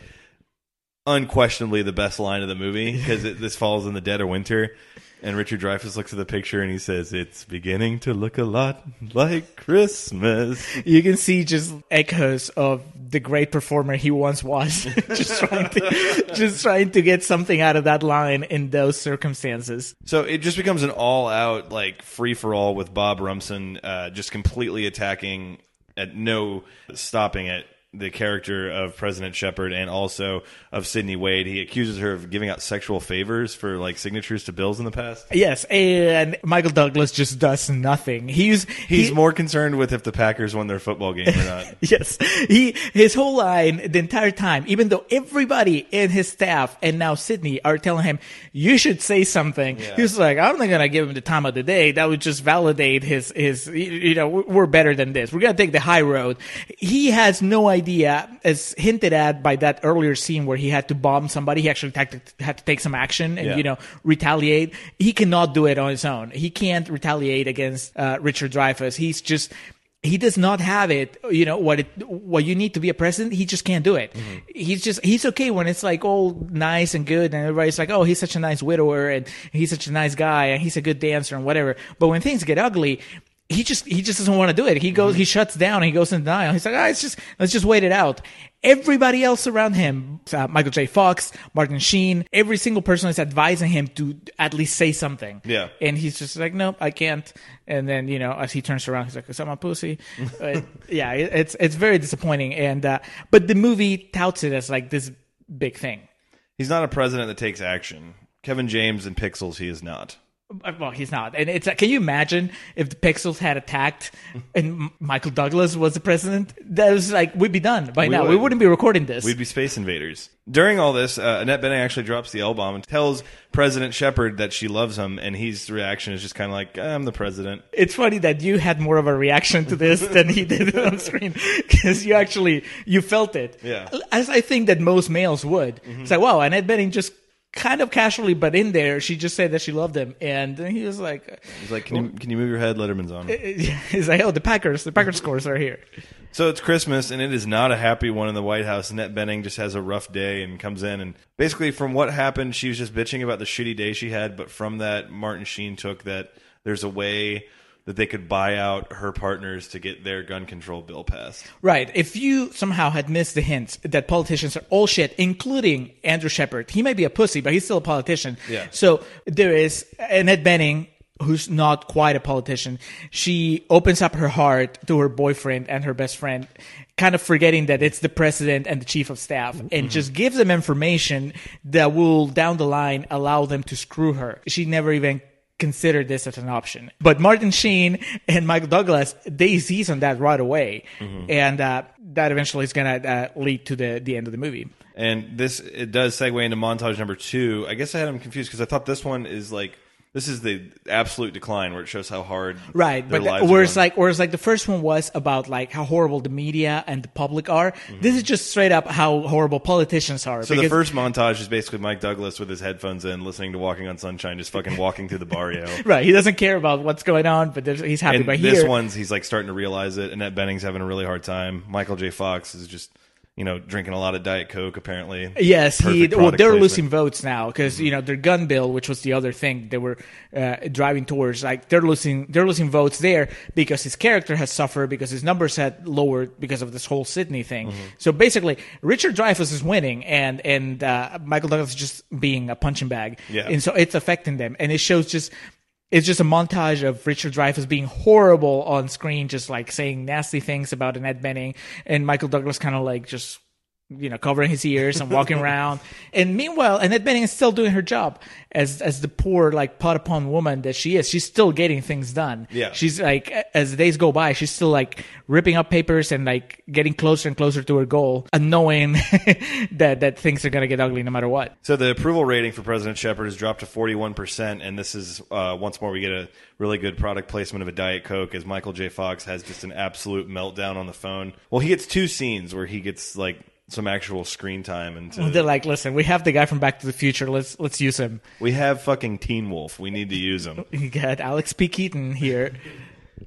unquestionably the best line of the movie because this falls in the dead of winter. And Richard Dreyfuss looks at the picture and he says, "It's beginning to look a lot like Christmas." You can see just echoes of the great performer he once was, just trying to, just trying to get something out of that line in those circumstances. So it just becomes an all-out like free for all with Bob Rumson uh, just completely attacking at no stopping it the character of President Shepard and also of Sydney Wade. He accuses her of giving out sexual favors for like signatures to bills in the past. Yes, and Michael Douglas just does nothing. He's He's he- more concerned with if the Packers won their football game or not. Yes, he his whole line the entire time, even though everybody in his staff and now Sydney are telling him you should say something. Yeah. He was like, I'm not gonna give him the time of the day. That would just validate his his. You know, we're better than this. We're gonna take the high road. He has no idea, as hinted at by that earlier scene where he had to bomb somebody. He actually had to, had to take some action and Yeah. you know retaliate. He cannot do it on his own. He can't retaliate against uh, Richard Dreyfuss. He's just he does not have it. You know what it what you need to be a president. He just can't do it. He's just he's okay when it's like all nice and good, and everybody's like, oh, he's such a nice widower, and he's such a nice guy, and he's a good dancer and whatever. But when things get ugly. He just he just doesn't want to do it. He goes, he shuts down. He goes in denial. He's like, ah, it's just let's just wait it out. Everybody else around him, uh, Michael J. Fox, Martin Sheen, every single person is advising him to at least say something. Yeah. and he's just like, nope, I can't. And then you know, as he turns around, he's like, "Is that my pussy?" But, yeah, it, it's it's very disappointing. And uh, but the movie touts it as like this big thing. He's not a president that takes action. Kevin James in Pixels, he is not. Uh, well, he's not. And it's like, can you imagine if the Pixels had attacked and Michael Douglas was the president? That was like we'd be done by now. We would. wouldn't be recording this. We'd be space invaders. During all this, uh, Annette Bening actually drops the L bomb and tells President Shepard that she loves him, and his reaction is just kind of like, "I'm the president." it's funny that you had more of a reaction to this than he did on screen because you actually you felt it. Yeah. As I think that most males would. Mm-hmm. It's like, wow, Annette Bening just kind of casually, but in there, she just said that she loved him, and he was like, He's like, "Can you can you move your head? Letterman's on." he's like, oh, the Packers, the Packers scores are here. So it's Christmas, and it is not a happy one in the White House. Annette Bening just has a rough day and comes in, and basically, from what happened, she was just bitching about the shitty day she had. But from that, Martin Sheen took that there's a way that they could buy out her partners to get their gun control bill passed. Right. If you somehow had missed the hint that politicians are all shit, including Andrew Shepard, he may be a pussy, but he's still a politician. Yeah. So there is Annette Bening, who's not quite a politician. She opens up her heart to her boyfriend and her best friend, kind of forgetting that it's the president and the chief of staff, and mm-hmm. just gives them information that will down the line allow them to screw her. She never even considered this as an option. But Martin Sheen and Michael Douglas, they seize on that right away, and uh, that eventually is going to uh, lead to the the end of the movie. And this it does segue into montage number two. I guess I had them confused because I thought this one is like this is the absolute decline where it shows how hard Right, their but lives are whereas like whereas like the first one was about like how horrible the media and the public are. This is just straight up how horrible politicians are. So the first montage is basically Mike Douglas with his headphones in, listening to Walking on Sunshine, just fucking walking through the barrio. right, he doesn't care about what's going on, but he's happy and by this here. one's he's like starting to realize it. Annette Bening's having a really hard time. Michael J. Fox is just you know drinking a lot of Diet Coke apparently. Yes, he. Well, they're placement. losing votes now because you know their gun bill, which was the other thing they were uh, driving towards. Like they're losing, they're losing votes there because his character has suffered because his numbers had lowered because of this whole Sydney thing. Mm-hmm. So basically, Richard Dreyfuss is winning, and and uh, Michael Douglas is just being a punching bag. Yeah. and so it's affecting them, and it shows just. It's just a montage of Richard Dreyfuss being horrible on screen, just like saying nasty things about Annette Bening, and Michael Douglas kind of like just you know, covering his ears and walking around. And meanwhile, Annette Bening is still doing her job as as the poor, like pot upon woman that she is. She's still getting things done. Yeah. she's like as the days go by, she's still like ripping up papers and like getting closer and closer to her goal, and knowing that that things are gonna get ugly no matter what. So the approval rating for President Shepard has dropped to 41%, and this is uh, once more we get a really good product placement of a Diet Coke as Michael J. Fox has just an absolute meltdown on the phone. Well, he gets two scenes where he gets like some actual screen time, and to- They're like, listen, we have the guy from Back to the Future. Let's let's use him. we have fucking Teen Wolf. We need to use him. You got Alex P. Keaton here.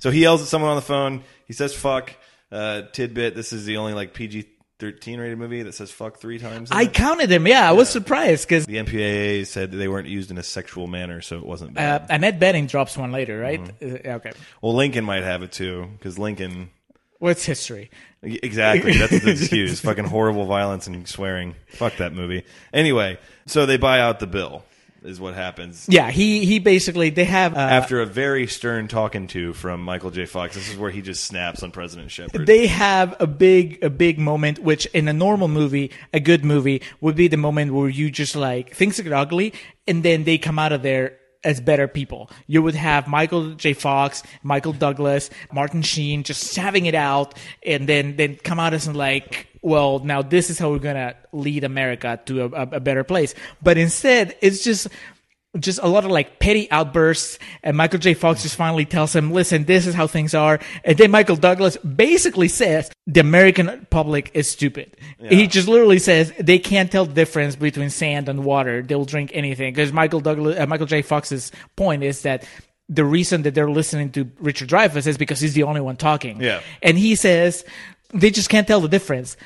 So he yells at someone on the phone. He says "fuck." Uh, tidbit: This is the only like PG thirteen rated movie that says "fuck" three times. in I it. counted them. Yeah, I was surprised because the MPAA said that they weren't used in a sexual manner, so it wasn't uh, bad. Annette Bening drops one later, right? Mm-hmm. Uh, okay. well, Lincoln might have it too, because Lincoln. What's history? Exactly, that's the excuse. Fucking horrible violence and swearing. Fuck that movie. Anyway, so they buy out the bill, is what happens. Yeah, he he basically they have uh, After a very stern talking to from Michael J. Fox, this is where he just snaps on President Shepard. they have a big a big moment which in a normal movie a good movie would be the moment where you just like things get ugly and then they come out of there as better people. You would have michael j. Fox michael douglas martin sheen just having it out and then then come out as like well now this is how we're gonna lead america to a, a better place. But instead it's just just a lot of like petty outbursts and Michael J. Fox just finally tells him, listen, this is how things are. And then Michael Douglas basically says the American public is stupid. He just literally says they can't tell the difference between sand and water. They'll drink anything. Because Michael Douglas, uh, Michael J. Fox's point is that the reason that they're listening to Richard Dreyfuss is because he's the only one talking. Yeah. And he says they just can't tell the difference.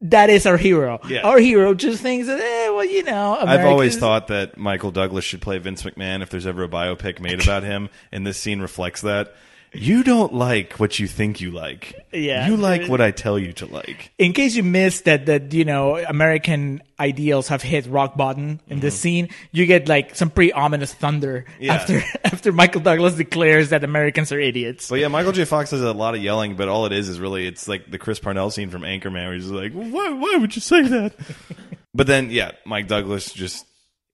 That is our hero. Yeah. Our hero just thinks that, eh, well, you know, I've always thought that Michael Douglas should play Vince McMahon if there's ever a biopic made about him, and this scene reflects that. You don't like what you think you like. Yeah. You like what I tell you to like. in case you missed that that you know American ideals have hit rock bottom in this mm-hmm. scene, you get like some pretty ominous thunder Yeah. after after Michael Douglas declares that Americans are idiots. But yeah, Michael J. Fox does a lot of yelling, but all it is is really it's like the Chris Parnell scene from Anchorman, where he's like, "Why? Why would you say that?" but then, yeah, Mike Douglas just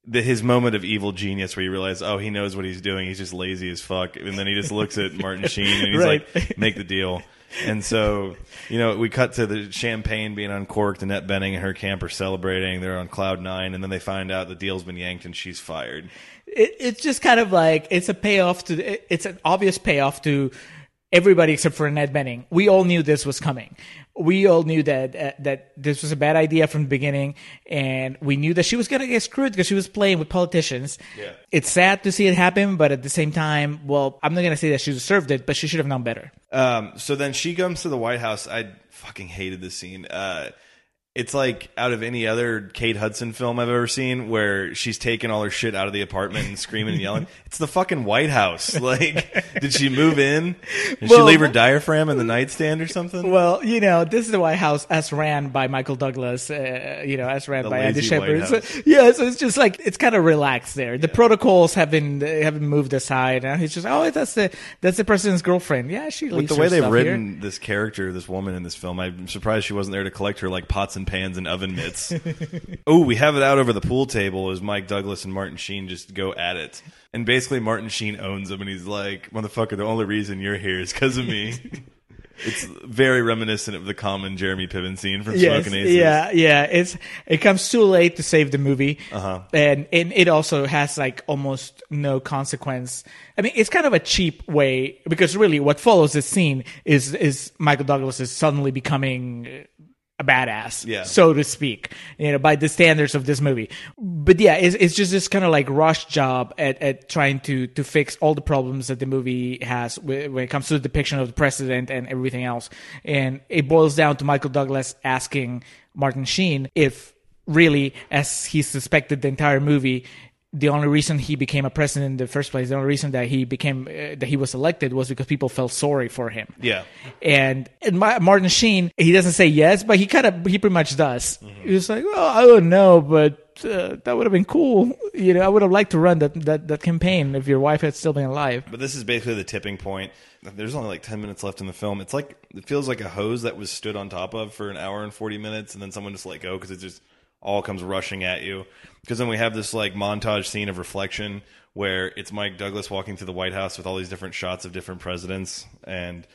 the, his moment of evil genius, where you realize, oh, he knows what he's doing. He's just lazy as fuck, and then he just looks at Martin Sheen and he's Right. like, "Make the deal." And so, you know, we cut to the champagne being uncorked, Annette Bening and her camp are celebrating. They're on cloud nine, and then they find out the deal's been yanked and she's fired. it, it's just kind of like it's a payoff to it's an obvious payoff to everybody except for Annette Bening. We all knew this was coming. We all knew that uh, that this was a bad idea from the beginning, and we knew that she was gonna get screwed because she was playing with politicians. Yeah. It's sad to see it happen, but at the same time, well, I'm not gonna say that she deserved it, but she should have known better. Um, so then she comes to the White House. I fucking hated this scene. Uh, it's like out of any other Kate Hudson film I've ever seen where she's taking all her shit out of the apartment and screaming and yelling. It's the fucking White House. Like, did she move in? Did she leave her diaphragm in the nightstand or something? Well, you know, this is the White House as ran by Michael Douglas, uh, you know, as ran The by Andy Shepard. So, yeah, so it's just like it's kind of relaxed there. The protocols have been have been moved aside. And he's just, oh, that's the that's the president's girlfriend. Yeah, she With leaves the her way they've written this character, this woman in this film, I'm surprised she wasn't there to collect her like pots and pans and oven mitts. oh, we have it out over the pool table as Mike Douglas and Martin Sheen just go at it. And basically, Martin Sheen owns him, and he's like, "Motherfucker, the only reason you're here is because of me." it's very reminiscent of the common Jeremy Piven scene from Yes, Smokin' Aces. yeah, yeah. It's it comes too late to save the movie, Uh-huh. and and it also has like almost no consequence. I mean, it's kind of a cheap way because really, what follows this scene is is Michael Douglas is suddenly becoming a badass, Yeah. so to speak, you know, by the standards of this movie. But yeah, it's, it's just this kind of like rush job at, at trying to to fix all the problems that the movie has when it comes to the depiction of the president and everything else. And it boils down to Michael Douglas asking Martin Sheen if really, as he suspected the entire movie, the only reason he became a president in the first place, the only reason that he became uh, that he was elected was because people felt sorry for him. Yeah. And, and Ma- Martin Sheen, he doesn't say yes, but he kind of he pretty much does. Mm-hmm. He's like, well, I don't know, but uh, that would have been cool. You know, I would have liked to run that, that that campaign if your wife had still been alive. But this is basically the tipping point. There's only like 10 minutes left in the film. It's like, it feels like a hose that was stood on top of for an hour and 40 minutes, and then someone just let go because it just all comes rushing at you. Because then we have this like montage scene of reflection where it's Mike Douglas walking through the White House with all these different shots of different presidents. And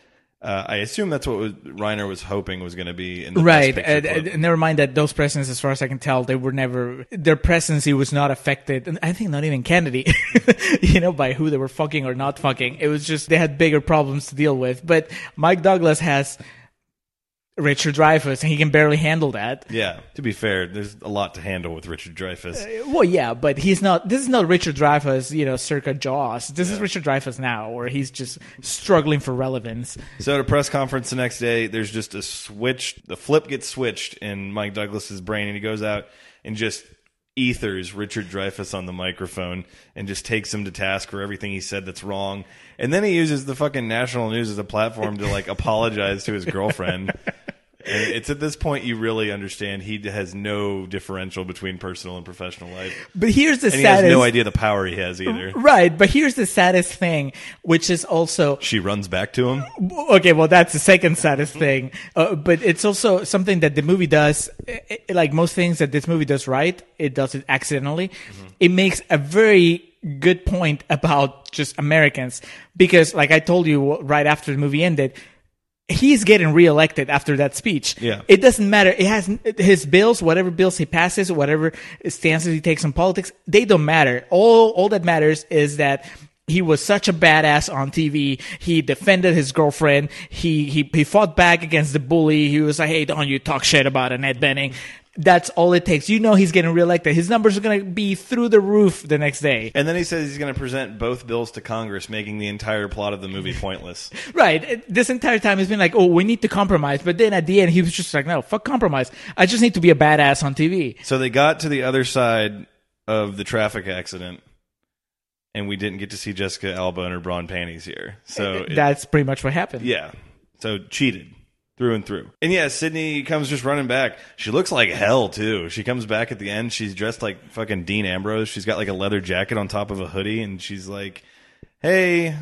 uh, I assume that's what was, Reiner was hoping was going to be in the Right, Picture and, Club. and never mind that those presidents, as far as I can tell, they were never their presidency was not affected, and I think not even Kennedy, you know, by who they were fucking or not fucking. It was just they had bigger problems to deal with. But Mike Douglas has Richard Dreyfuss, and he can barely handle that. yeah, to be fair, there's a lot to handle with Richard Dreyfuss. Uh, well, yeah, but he's not. This is not Richard Dreyfuss, you know, circa Jaws. This is Richard Dreyfuss now, where he's just struggling for relevance. So at a press conference the next day, there's just a switch. The flip gets switched in Mike Douglas's brain, and he goes out and just ethers Richard Dreyfuss on the microphone and just takes him to task for everything he said that's wrong. And then he uses the fucking national news as a platform to like apologize to his girlfriend. And it's at this point you really understand he has no differential between personal and professional life. But here's the saddest And he has no idea the power he has either. Right, but here's the saddest thing, which is also She runs back to him. okay. Well, that's the second saddest thing, uh, but it's also something that the movie does. eh, eh, Like most things that this movie does right, it does it accidentally. It makes a very good point about just Americans because, like I told you right after the movie ended. He's getting reelected after that speech. Yeah. It doesn't matter. It has his bills, whatever bills he passes, whatever stances he takes on politics, they don't matter. All all that matters is that he was such a badass on TV. He defended his girlfriend. He he he fought back against the bully. He was like, "Hey, don't you talk shit about Annette Bening." That's all it takes. You know he's getting reelected. His numbers are going to be through the roof the next day. And then he says he's going to present both bills to Congress, making the entire plot of the movie pointless. Right. This entire time he's been like, "Oh, we need to compromise," but then at the end he was just like, "No, fuck compromise. I just need to be a badass on TV." So they got to the other side of the traffic accident, and we didn't get to see Jessica Alba in her brawn panties here. So eh, it- That's pretty much what happened. yeah, so cheated through and through. And yeah, Sydney comes just running back. She looks like hell too. She comes back at the end. She's dressed like fucking Dean Ambrose. She's got like a leather jacket on top of a hoodie, and she's like, "Hey,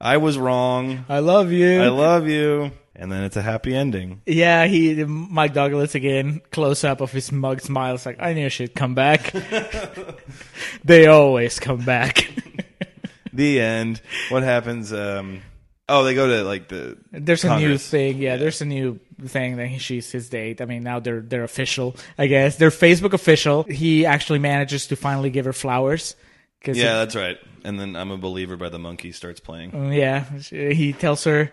I was wrong. I love you. I love you." And then it's a happy ending. Yeah, he Mike Douglas again, close up of his mug smile. It's like I knew she'd come back. they always come back. The end. What happens? Um, oh, they go to like the There's a new thing. Yeah, there's a new thing that he, she's his date. I mean, now they're they're official. I guess they're Facebook official. He actually manages to finally give her flowers. Cause Yeah, that's right. And then I'm a believer by the Monkees starts playing. Mm, Yeah, he tells her.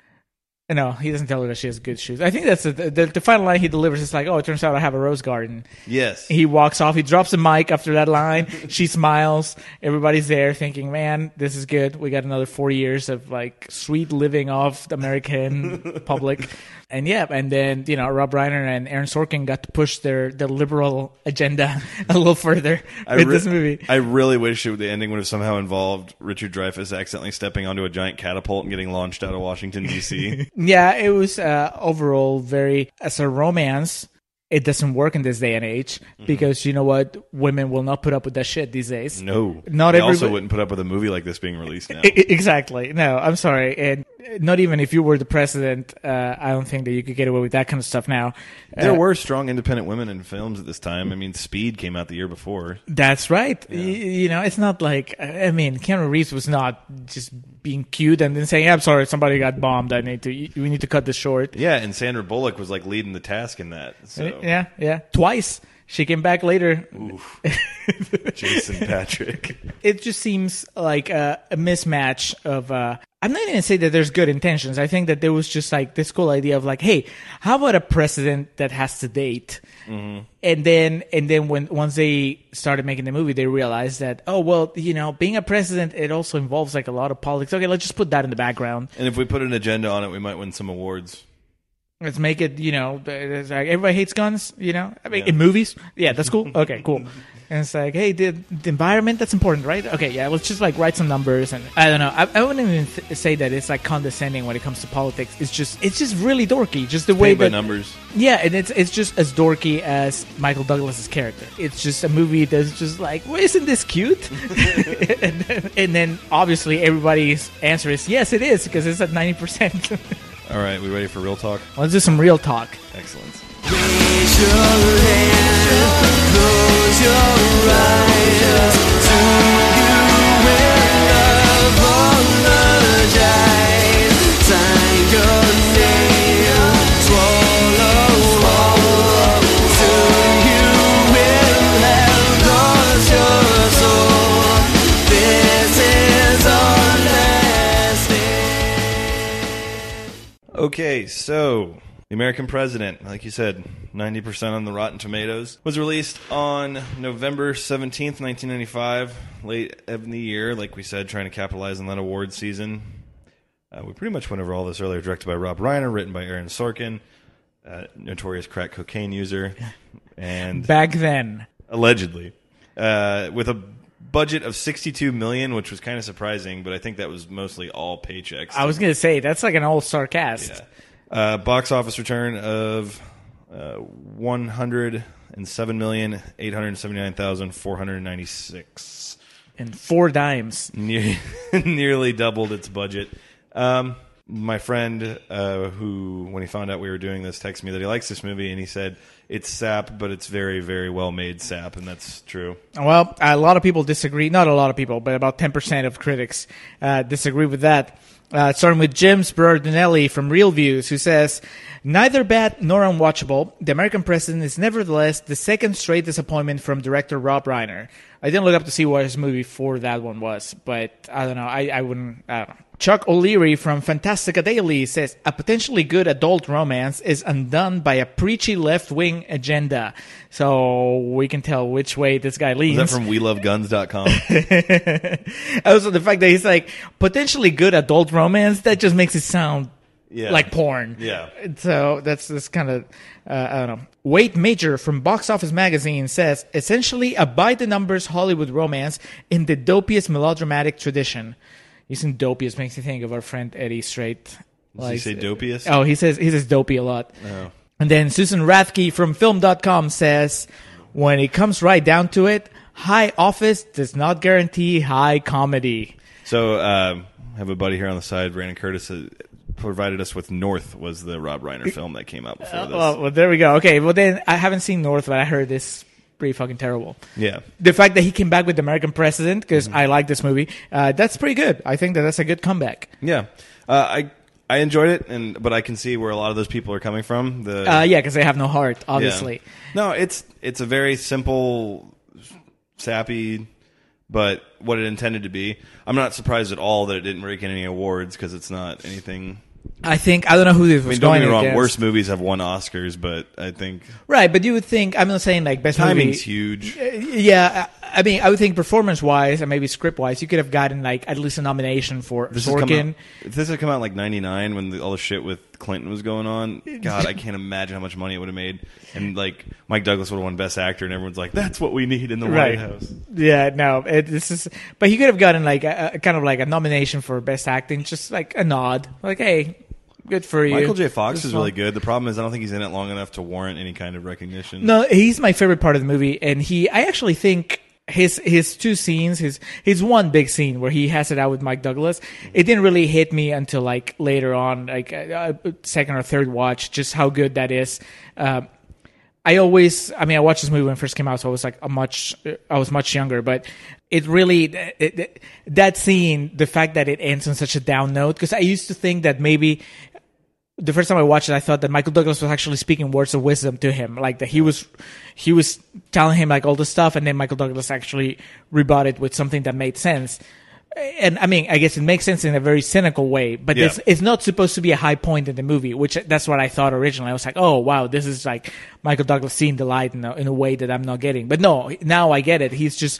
No, he doesn't tell her that she has good shoes. I think that's the, the the final line he delivers is like, "Oh, it turns out I have a rose garden." Yes. He walks off. He drops a mic after that line. she smiles. Everybody's there thinking, "Man, this is good. We got another four years of like sweet living off the American public." And yeah, and then you know Rob Reiner and Aaron Sorkin got to push their their liberal agenda a little further I with re- this movie. I really wish it, the ending would have somehow involved Richard Dreyfuss accidentally stepping onto a giant catapult and getting launched out of Washington D.C. Yeah, it was uh, overall very as a romance. It doesn't work in this day and age Mm-hmm. because you know what, women will not put up with that shit these days. no, Not they also wouldn't put up with a movie like this being released now. I- exactly. No, I'm sorry, and not even if you were the president, uh, I don't think that you could get away with that kind of stuff now. there Uh, were strong independent women in films at this time. I mean, Speed came out the year before. That's right. Y- you know, it's not like I mean, Keanu Reeves was not just being cute and then saying, yeah, "I'm sorry, somebody got bombed. I need to. We need to cut this short." Yeah, and Sandra Bullock was like leading the task in that. So Yeah, yeah. Twice she came back later. Oof. Jason Patric. it just seems like a, a mismatch of uh i'm not even say that there's good intentions i think that there was just like this cool idea of like hey how about a president that has to date and then and then when once they started making the movie they realized that oh well you know being a president it also involves like a lot of politics okay let's just put that in the background And if we put an agenda on it, we might win some awards. Let's make it you know it's like everybody hates guns you know? I mean Yeah. in movies? Yeah that's cool? Okay cool. And it's like hey the, the environment that's important right? Okay yeah let's just like write some numbers and i don't know i, I wouldn't even th- say that it's like condescending when it comes to politics. It's just it's just really dorky just the way Paint by that numbers. yeah and it's it's just as dorky as michael douglas's character. It's just a movie that's just like well, isn't this cute? And, then, and then obviously everybody's answer is yes it is because it's at 90% All right, we ready for real talk? let's do some real talk Excellent. Raise your hand, close your eyes. Okay, so The American President, like you said, 90% on the Rotten Tomatoes, was released on November 17th, 1995, late in the year, like we said, trying to capitalize on that award season. Uh, we pretty much went over all this earlier, directed by Rob Reiner, written by Aaron Sorkin, uh, notorious crack cocaine user, and back then. allegedly, uh, with a budget of 62 million, which was kind of surprising, but I think that was mostly all paychecks. I was gonna say that's like an old star cast. Yeah. Uh, box office return of uh, one hundred and seven million eight hundred seventy nine thousand four hundred ninety six. And four dimes. Near, nearly doubled its budget. Um, my friend, uh, who when he found out we were doing this, texted me that he likes this movie, and he said it's sap, but it's very, very well made sap, and that's true. Well, a lot of people disagree. Not a lot of people, but about 10% of critics uh, disagree with that. Uh, starting with James Berardinelli from ReelViews, who says, Neither bad nor unwatchable, The American President is nevertheless the second straight disappointment from director Rob Reiner. I didn't look up to see what his movie for that one was, but I don't know. I, I wouldn't. I don't know. Chuck O'Leary from Fantastica Daily says a potentially good adult romance is undone by a preachy left wing agenda. So we can tell which way this guy leans. Is that from WeLoveGuns.com? also, the fact that he's like potentially good adult romance that just makes it sound Yeah. like porn. Yeah. So that's this kind of uh, I don't know. Wade Major from Box Office Magazine says essentially a by the numbers Hollywood romance in the dopiest melodramatic tradition. Using dopiest makes me think of our friend Eddie Strait. Does he say dopiest? Oh, he says he says dopey a lot. Oh. And then Susan Rathke from film.com says, when it comes right down to it, high office does not guarantee high comedy. So um, I have a buddy here on the side, Brandon Curtis, provided us with North was the Rob Reiner film that came out before this. Well, well, there we go. Okay, well then I haven't seen North, but I heard this pretty fucking terrible. yeah. The fact that he came back with the American President, because I like this movie, uh, that's pretty good. I think that that's a good comeback. Yeah. Uh, I I enjoyed it, and but I can see where a lot of those people are coming from. The Uh, yeah, because they have no heart, Yeah. obviously. No, it's it's a very simple, sappy, but what it intended to be. I'm not surprised at all that it didn't rake in any awards because it's not anything. I think I don't know who this I was mean, don't going get me wrong. against. Worst movies have won Oscars, but I think right? But you would think I'm not saying like best timing's movie. huge. Yeah, I mean, I would think performance wise and maybe script wise, you could have gotten like at least a nomination for This Sorkin. out, if this had come out like '99 when the, all the shit with Clinton was going on. God, I can't imagine how much money it would have made. And like Mike Douglas would have won Best Actor, and everyone's like, "That's what we need in the Right. White House." Yeah, no, it, this is. But he could have gotten like a, a kind of like a nomination for best acting, just like a nod, like hey, good for you. Michael J. Fox This is one. really good. The problem is, I don't think he's in it long enough to warrant any kind of recognition. No, he's my favorite part of the movie, and he. I actually think his his two scenes, his his one big scene where he has it out with Mike Douglas. It didn't really hit me until like later on, like uh, uh, second or third watch, just how good that is. Um, I always, I mean, I watched this movie when it first came out, so I was like a much, I was much younger, but it really, it, it, that scene, the fact that it ends on such a down note, because I used to think that maybe the first time I watched it, I thought that Michael Douglas was actually speaking words of wisdom to him, like that he was, he was telling him like all this stuff, and then Michael Douglas actually rebutted with something that made sense. And I mean, I guess it makes sense in a very cynical way, but Yeah. it's it's not supposed to be a high point in the movie, which that's what I thought originally. I was like, oh wow, this is like Michael Douglas seeing the light in a, in a way that I'm not getting. But no, now I get it. He's just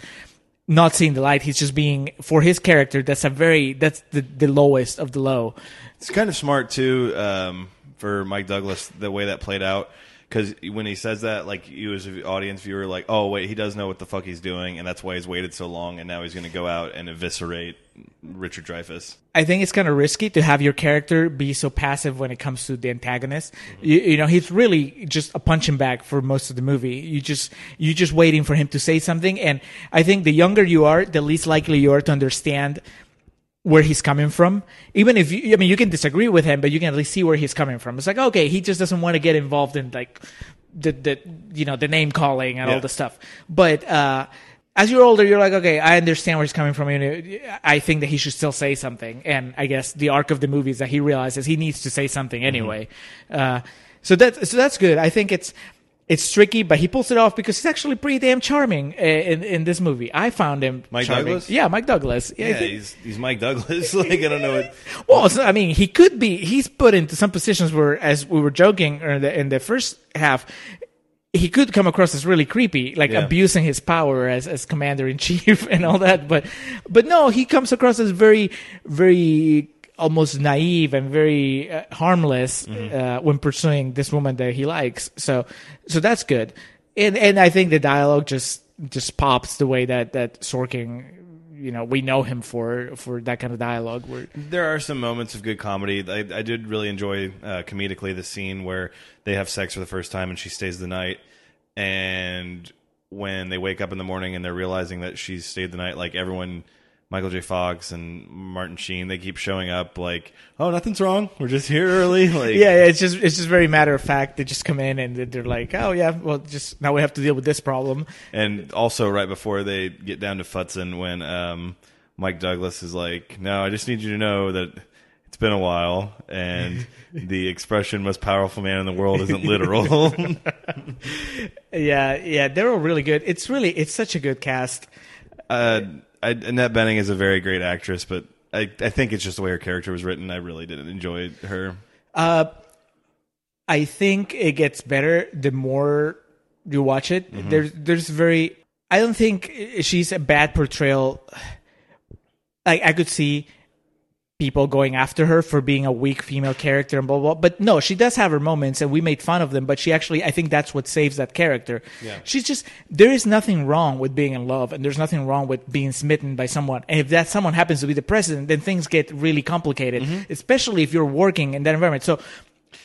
not seeing the light. He's just being for his character. That's a very that's the the lowest of the low. It's kind of smart too um, for Mike Douglas the way that played out because when he says that, like you as an audience viewer, like, oh wait, he does know what the fuck he's doing, and that's why he's waited so long, and now he's going to go out and eviscerate Richard Dreyfuss. I think it's kind of risky to have your character be so passive when it comes to the antagonist. You, you know, he's really just a punching bag for most of the movie. You just you just waiting for him to say something, and I think the younger you are, the least likely you are to understand where he's coming from. Even if you, I mean, you can disagree with him, but you can at least see where he's coming from. It's like, okay, he just doesn't want to get involved in like the, the, you know, the name calling and all the stuff. But, uh, as you're older, you're like, okay, I understand where he's coming from. And I think that he should still say something. And I guess the arc of the movie is that he realizes he needs to say something Mm-hmm. anyway. Uh, so that's, so that's good. I think it's, it's tricky, but he pulls it off because he's actually pretty damn charming uh, in in this movie. I found him Mike charming. Douglas? Yeah, Mike Douglas. I Yeah, he's he's Mike Douglas. like I don't know what. well, so, I mean, he could be. He's put into some positions where, as we were joking in the, in the first half, he could come across as really creepy, like Yeah. abusing his power as as commander in chief and all that. But but no, he comes across as very very almost naive and very uh, harmless uh, when pursuing this woman that he likes. So so that's good. And and I think the dialogue just just pops the way that that Sorkin you know we know him for for that kind of dialogue where There are some moments of good comedy. I, I did really enjoy uh, comedically the scene where they have sex for the first time and she stays the night, and when they wake up in the morning and they're realizing that she's stayed the night, like everyone, Michael J. Fox and Martin Sheen, they keep showing up like, oh, nothing's wrong. We're just here early. Like, yeah, yeah, it's just it's just very matter of fact. They just come in and they're like, oh yeah, well, just now we have to deal with this problem. And also, right before they get down to Futzen, when um, Mike Douglas is like, "No, I just need you to know that it's been a while, and the expression "most powerful man in the world" isn't literal." Yeah, yeah, they're all really good. It's really it's such a good cast. uh, I, Annette Bening is a very great actress, but I, I think it's just the way her character was written. I really didn't enjoy her. Uh, I think it gets better the more you watch it. There's there's very I don't think she's a bad portrayal. Like I could see people going after her for being a weak female character and blah blah. blah. But no, she does have her moments, and we made fun of them. But she actually, I think that's what saves that character. Yeah. She's just there is nothing wrong with being in love, and there's nothing wrong with being smitten by someone. And if that someone happens to be the president, then things get really complicated, mm-hmm. especially if you're working in that environment. So.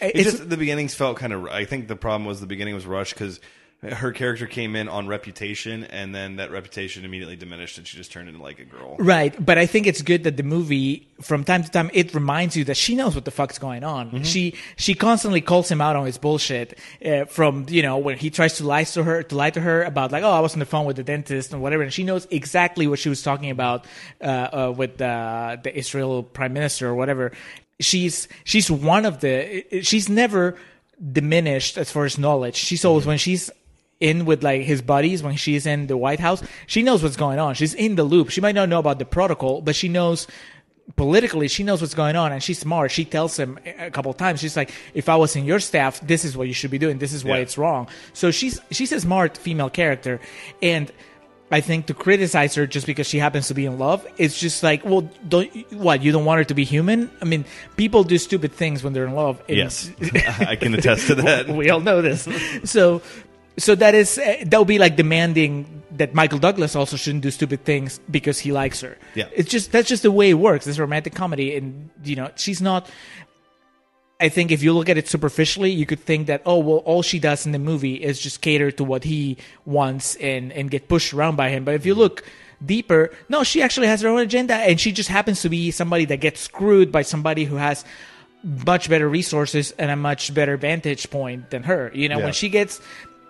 It's, It's, just the beginnings felt kind of. I think the problem was the beginning was rushed because her character came in on reputation, and then that reputation immediately diminished, and she just turned into like a girl. Right, but I think it's good that the movie, from time to time, it reminds you that she knows what the fuck's going on. Mm-hmm. She she constantly calls him out on his bullshit. Uh, from you know when he tries to lie to her, to lie to her about like, oh, I was on the phone with the dentist and whatever, and she knows exactly what she was talking about uh, uh, with uh, the Israel prime minister or whatever. She's she's one of the. She's never diminished as far as knowledge. She's always when she's in with like his buddies when she's in the White House, she knows what's going on. She's in the loop. She might not know about the protocol, but she knows politically she knows what's going on and she's smart. She tells him a couple of times. She's like, "If I was in your staff, this is what you should be doing. This is why Yeah. it's wrong." So she's she's a smart female character, and. I think to criticize her just because she happens to be in love, it's just like, well, don't what you don't want her to be human? I mean, people do stupid things when they're in love. and- Yes, I can attest to that. we all know this. So, so that is uh, that would be like demanding that Michael Douglas also shouldn't do stupid things because he likes her. Yeah. it's just that's just the way it works. It's a romantic comedy, and you know she's not. I think if you look at it superficially, you could think that oh well, all she does in the movie is just cater to what he wants and and get pushed around by him. But if you look deeper, no, she actually has her own agenda, and she just happens to be somebody that gets screwed by somebody who has much better resources and a much better vantage point than her. You know, Yeah. when she gets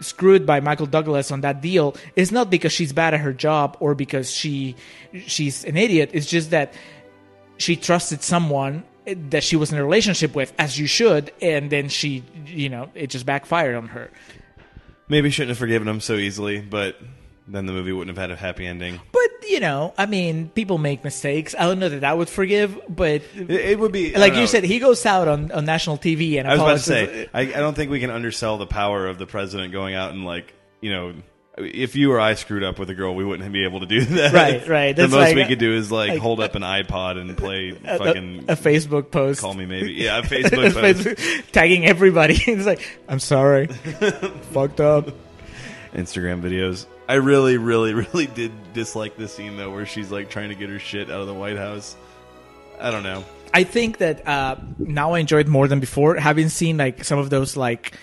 screwed by Michael Douglas on that deal, is not because she's bad at her job or because she she's an idiot. It's just that she trusted someone that she was in a relationship with, as you should, and then she, you know, it just backfired on her. Maybe shouldn't have forgiven him so easily, but then the movie wouldn't have had a happy ending. But you know, I mean, people make mistakes. I don't know that I would forgive, but It, it would be like you know. said, he goes out on, on national TV and I was about to say, I, I don't think we can undersell the power of the president going out and like, you know, if you or I screwed up with a girl, we wouldn't be able to do that. Right, right. The most like- we could do is like, like- hold up an iPod and play a, fucking a Facebook post. call me maybe. Yeah, a Facebook post, Facebook- tagging everybody. it's like, I'm sorry, fucked up. Instagram videos. I really, really, really did dislike the scene though, where she's like trying to get her shit out of the White House. I don't know. I think that uh, now I enjoy it more than before. Having seen like some of those like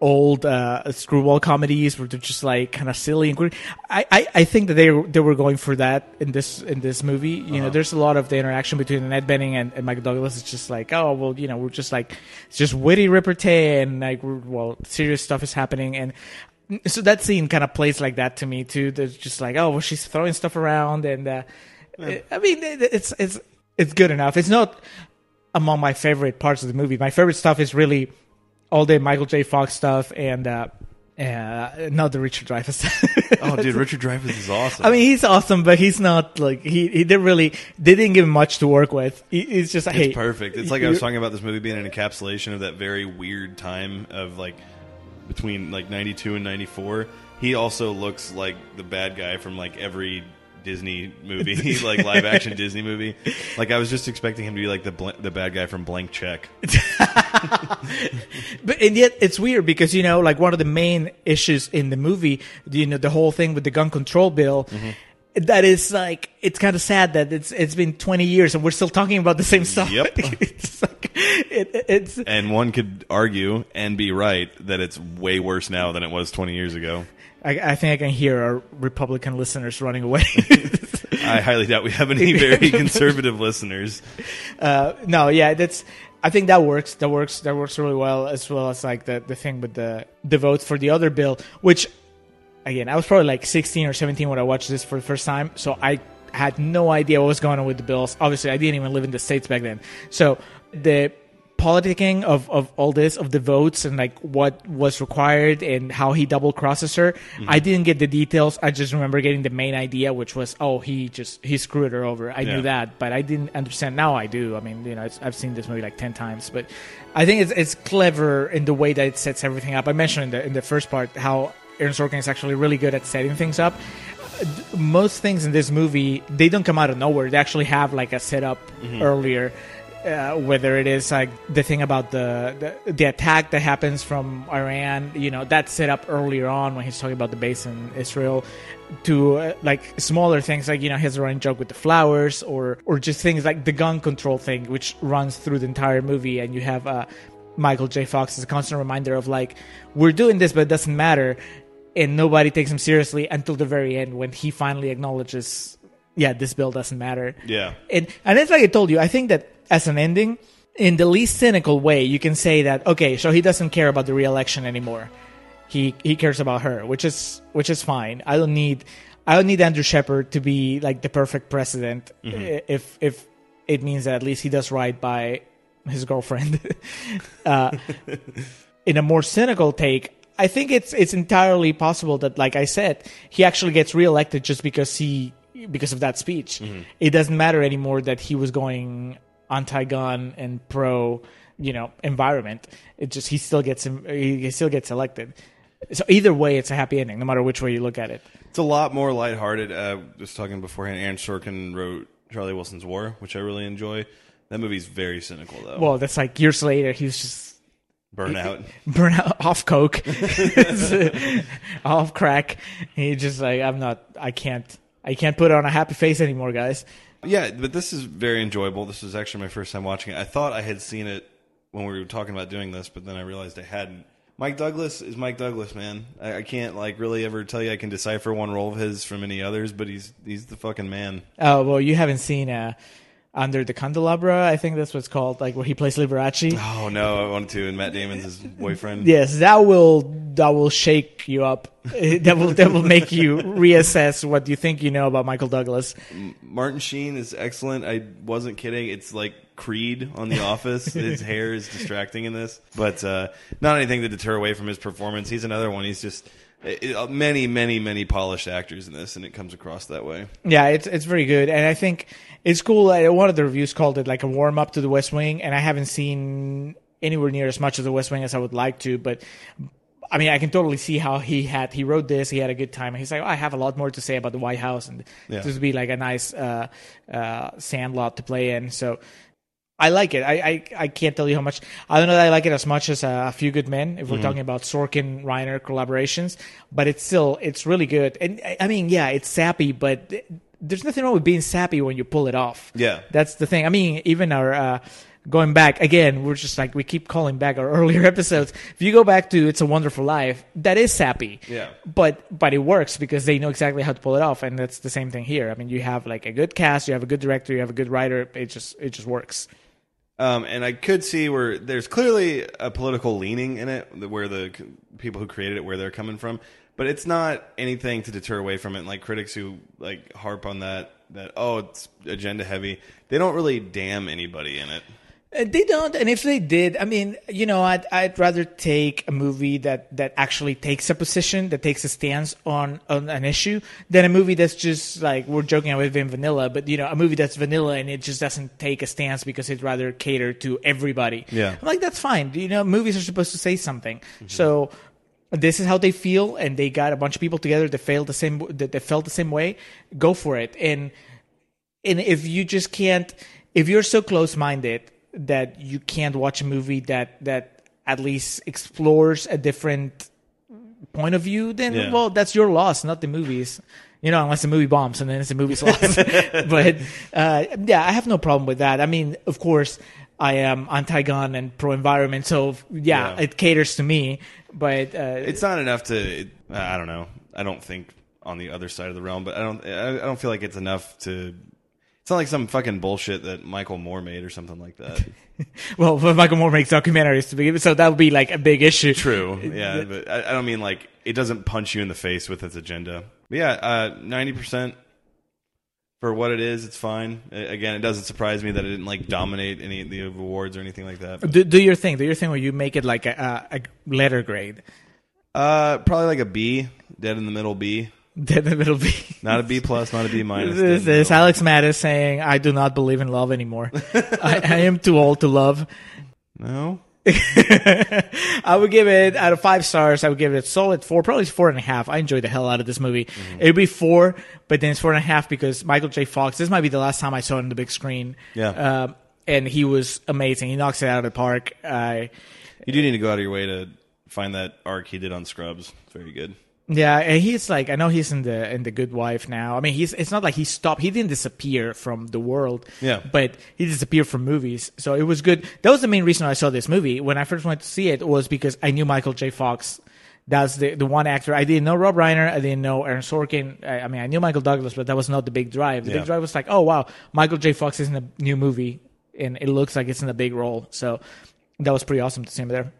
old uh, screwball comedies where they're just like kind of silly and quirky. I, I, I think that they they were going for that in this in this movie. You know, there's a lot of the interaction between Annette Bening and, and Michael Douglas. It's just like, oh well, you know, we're just like it's just witty repartee and like we're, well, serious stuff is happening and. So that scene kind of plays like that to me too. There's just like, oh, well, she's throwing stuff around, and uh, I mean, it's it's it's good enough. It's not among my favorite parts of the movie. My favorite stuff is really all the Michael J. Fox stuff and uh, uh, not the Richard Dreyfuss. Oh, dude, Richard Dreyfuss is awesome. I mean, he's awesome, but he's not like he. He didn't really. They didn't give him much to work with. He, he's just It's hey, perfect. It's like I was talking about this movie being an encapsulation of that very weird time of like between like 92 and 94. He also looks like the bad guy from like every Disney movie, like live action Disney movie. Like I was just expecting him to be like the bl- the bad guy from Blank Check. But and yet it's weird because you know, like one of the main issues in the movie, you know, the whole thing with the gun control bill. Mm-hmm. That is like it's kind of sad that it's it's been 20 years and we're still talking about the same stuff. Yep. it's like, it, it's And one could argue and be right that it's way worse now than it was 20 years ago. I, I think I can hear our Republican listeners running away. I highly doubt we have any very conservative listeners. uh, no, yeah, that's. I think that works. That works. That works really well, as well as like the the thing with the the votes for the other bill, which again, I was probably like 16 or 17 when I watched this for the first time, so I had no idea what was going on with the bills. Obviously, I didn't even live in the states back then, so the politicking of, of all this of the votes and like what was required and how he double crosses her mm-hmm. i didn't get the details. I just remember getting the main idea which was oh he just he screwed her over. I Yeah. knew that but i didn't understand. Now i do. I mean you know it's, i've seen this movie like 10 times but i think it's, it's clever in the way that it sets everything up. I mentioned in the, in the first part how aaron sorkin is actually really good at setting things up most things in this movie they don't come out of nowhere. They actually have like a setup earlier. Uh, whether it is like the thing about the, the the attack that happens from Iran, you know, that's set up earlier on when he's talking about the base in Israel, to uh, like smaller things like you know his running joke with the flowers, or or just things like the gun control thing, which runs through the entire movie, and you have uh, Michael J. Fox as a constant reminder of like we're doing this, but it doesn't matter, and nobody takes him seriously until the very end when he finally acknowledges, yeah, this bill doesn't matter. Yeah. And and it's like I told you, I think that as an ending, in the least cynical way, you can say that okay, so he doesn't care about the re-election anymore. He he cares about her, which is which is fine. I don't need I don't need Andrew Shepard to be like the perfect president i- if if it means that at least he does right by his girlfriend. uh, in a more cynical take, I think it's it's entirely possible that, like I said, he actually gets reelected just because he because of that speech. It doesn't matter anymore that he was going anti-gun and pro, you know, environment. It just he still gets him he still gets elected. So either way, it's a happy ending, no matter which way you look at it. It's a lot more lighthearted. Uh, just talking beforehand, Aaron Sorkin wrote Charlie Wilson's War, which I really enjoy. That movie's very cynical, though. Well, that's like years later, he was just Burnout. burnout off coke, off crack. He just like I'm not. I can't. I can't put on a happy face anymore, guys. Yeah, but this is very enjoyable. This was actually my first time watching it. I thought I had seen it when we were talking about doing this, but then I realized I hadn't. Mike Douglas is Mike Douglas, man. I, I can't like really ever tell you I can decipher one role of his from any others, but he's he's the fucking man. Oh well, you haven't seen uh, Under the Candelabra. I think that's what it's called, like where he plays Liberace. Oh no, I wanted to, and Matt Damon's his boyfriend. Yes, that will that will shake you up. that will that will make you reassess what you think you know about Michael Douglas. Martin Sheen is excellent. I wasn't kidding. It's like Creed on The Office. his hair is distracting in this, but uh, not anything to deter away from his performance. He's another one. He's just uh, many, many, many polished actors in this, and it comes across that way. Yeah, it's it's very good, and I think it's cool. One of the reviews called it like a warm up to the West Wing, and I haven't seen anywhere near as much of the West Wing as I would like to, but. I mean, I can totally see how he had he wrote this. He had a good time. He's like, oh, I have a lot more to say about the White House, and Yeah. this would be like a nice uh, uh, sandlot to play in. So I like it. I, I I can't tell you how much. I don't know that I like it as much as uh, a Few Good Men. If we're talking about Sorkin Reiner collaborations, but it's still it's really good. And I- I mean, yeah, it's sappy, but there's nothing wrong with being sappy when you pull it off. Yeah. that's the thing. I mean, even our. Uh, Going back again, we're just like we keep calling back our earlier episodes. If you go back to "It's a Wonderful Life," that is sappy, Yeah. but but it works because they know exactly how to pull it off, and that's the same thing here. I mean, you have like a good cast, you have a good director, you have a good writer. It just it just works. Um, and I could see where there's clearly a political leaning in it, where the people who created it, where they're coming from. But it's not anything to deter away from it. And like critics who like harp on that, that oh, it's agenda heavy. They don't really damn anybody in it. Uh, They don't, and if they did, I mean, you know, I'd I'd rather take a movie that that actually takes a position, that takes a stance on on an issue, than a movie that's just like we're joking with Vin Vanilla, but you know, a movie that's vanilla and it just doesn't take a stance because it'd rather cater to everybody. Yeah. I'm like, that's fine. You know, movies are supposed to say something, so. This is how they feel, and they got a bunch of people together that failed the same, that, that felt the same way. Go for it, and and if you just can't if you're so close-minded that you can't watch a movie that that at least explores a different point of view then Yeah. well that's your loss not the movies you know unless the movie bombs and then it's the movie's loss but uh, yeah i have no problem with that i mean of course i am anti-gun and pro-environment so yeah, Yeah. it caters to me but uh, It's not enough to. I don't know. I don't think on the other side of the realm, but I don't. I I don't feel like it's enough to. It's not like some fucking bullshit that Michael Moore made or something like that. well michael moore makes documentaries to begin with so that would be like a big issue True. Yeah, but I, I don't mean like it doesn't punch you in the face with its agenda. But yeah, uh, ninety percent for what it is, it's fine. Again, it doesn't surprise me that it didn't like dominate any of the awards or anything like that. do, do your thing do your thing where you make it like a, a, a letter grade Uh, probably like a B, dead in the middle B. then it'll be Not a B plus, not a B minus. this is middle. alex mattis saying i do not believe in love anymore I, I am too old to love No, I would give it out of five stars. I would give it a solid four, probably four and a half. I enjoyed the hell out of this movie. Mm-hmm. It'd be four, but then it's four and a half because Michael J. Fox. This might be the last time I saw it on the big screen. Yeah. um, and he was amazing. He knocks it out of the park. I You do need to go out of your way to find that arc he did on Scrubs. Very good. Yeah, and he's like I know he's in the in the Good Wife now. I mean, he's it's not like he stopped. He didn't disappear from the world. Yeah. but he disappeared from movies. So it was good. That was the main reason I saw this movie. When I first went to see it was because I knew Michael J. Fox. That's the the one actor. I didn't know Rob Reiner. I didn't know Aaron Sorkin. I, I mean, I knew Michael Douglas, but that was not the big drive. The Yeah. big drive was like, oh wow, Michael J. Fox is in a new movie, and it looks like it's in a big role. So that was pretty awesome to see him there.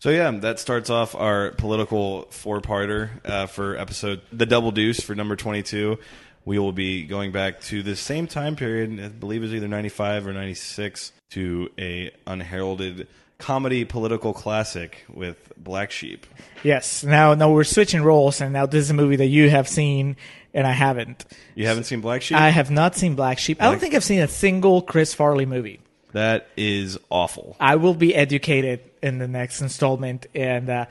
So yeah, that starts off our political four-parter uh, for episode the Double Deuce for number twenty-two. We will be going back to the same time period. I believe it was either ninety-five or ninety-six to a unheralded comedy political classic with Black Sheep. Yes. Now, now we're switching roles, and now this is a movie that you have seen, and I haven't. You haven't seen Black Sheep? I have not seen Black Sheep. I don't think I've seen a single Chris Farley movie. That is awful. I will be educated in the next installment, and uh,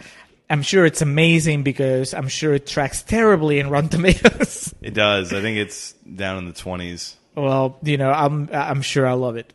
I'm sure it's amazing because I'm sure it tracks terribly in Rotten Tomatoes. It does. I think it's down in the twenties. well, you know, I'm I'm sure I love it.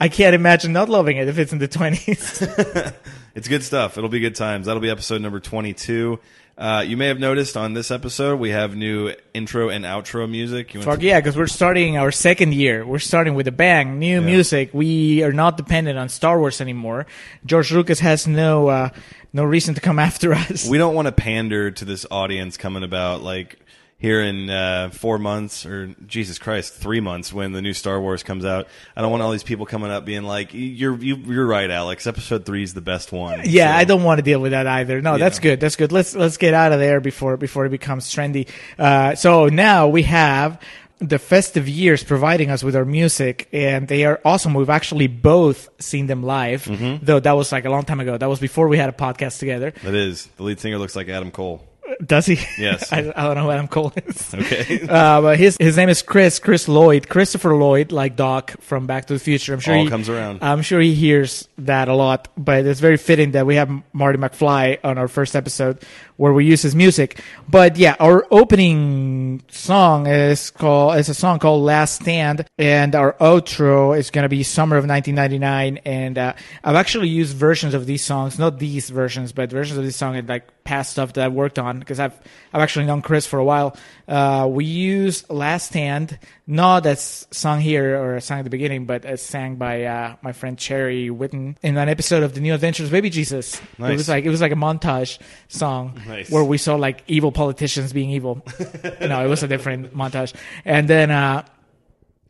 I can't imagine not loving it if it's in the 20s. It's good stuff. It'll be good times. That'll be episode number 22. Uh, you may have noticed on this episode we have new intro and outro music. You want Fuck to- yeah, because we're starting our second year. We're starting with a bang, new music. We are not dependent on Star Wars anymore. George Lucas has no uh, no reason to come after us. we don't want to pander to this audience coming about like here in uh, four months or Jesus Christ, three months when the new Star Wars comes out. I don't want all these people coming up being like, "You're you, you're right, Alex. Episode three is the best one." yeah, So- I don't want to deal with that either. No, that's good. That's good. Let's let's get out of there before before it becomes trendy. Uh, so now we have the Festive Years providing us with our music and they are awesome we've actually both seen them live Mm-hmm. though that was like a long time ago that was before we had a podcast together That is the lead singer looks like Adam Cole. Does he Yes. I, I don't know what i'm calling Okay. Uh, but his his name is Chris Chris Lloyd Christopher Lloyd like Doc from Back to the Future. I'm sure All he, comes around. I'm sure he hears that a lot, but it's very fitting that we have Marty McFly on our first episode where we use his music. But yeah, our opening song is called is a song called Last Stand, and our outro is gonna be Summer of 1999. And uh, I've actually used versions of these songs, not these versions, but versions of this song and like past stuff that I've worked on because I've I've actually known Chris for a while. Uh, we use Last Stand, not that's sung here or sung at the beginning, but as sang by uh, my friend Cherry Witten in an episode of The New Adventures of Baby Jesus. It was like it was like a montage song Nice. where we saw like evil politicians being evil. no, it was a different montage. And then uh,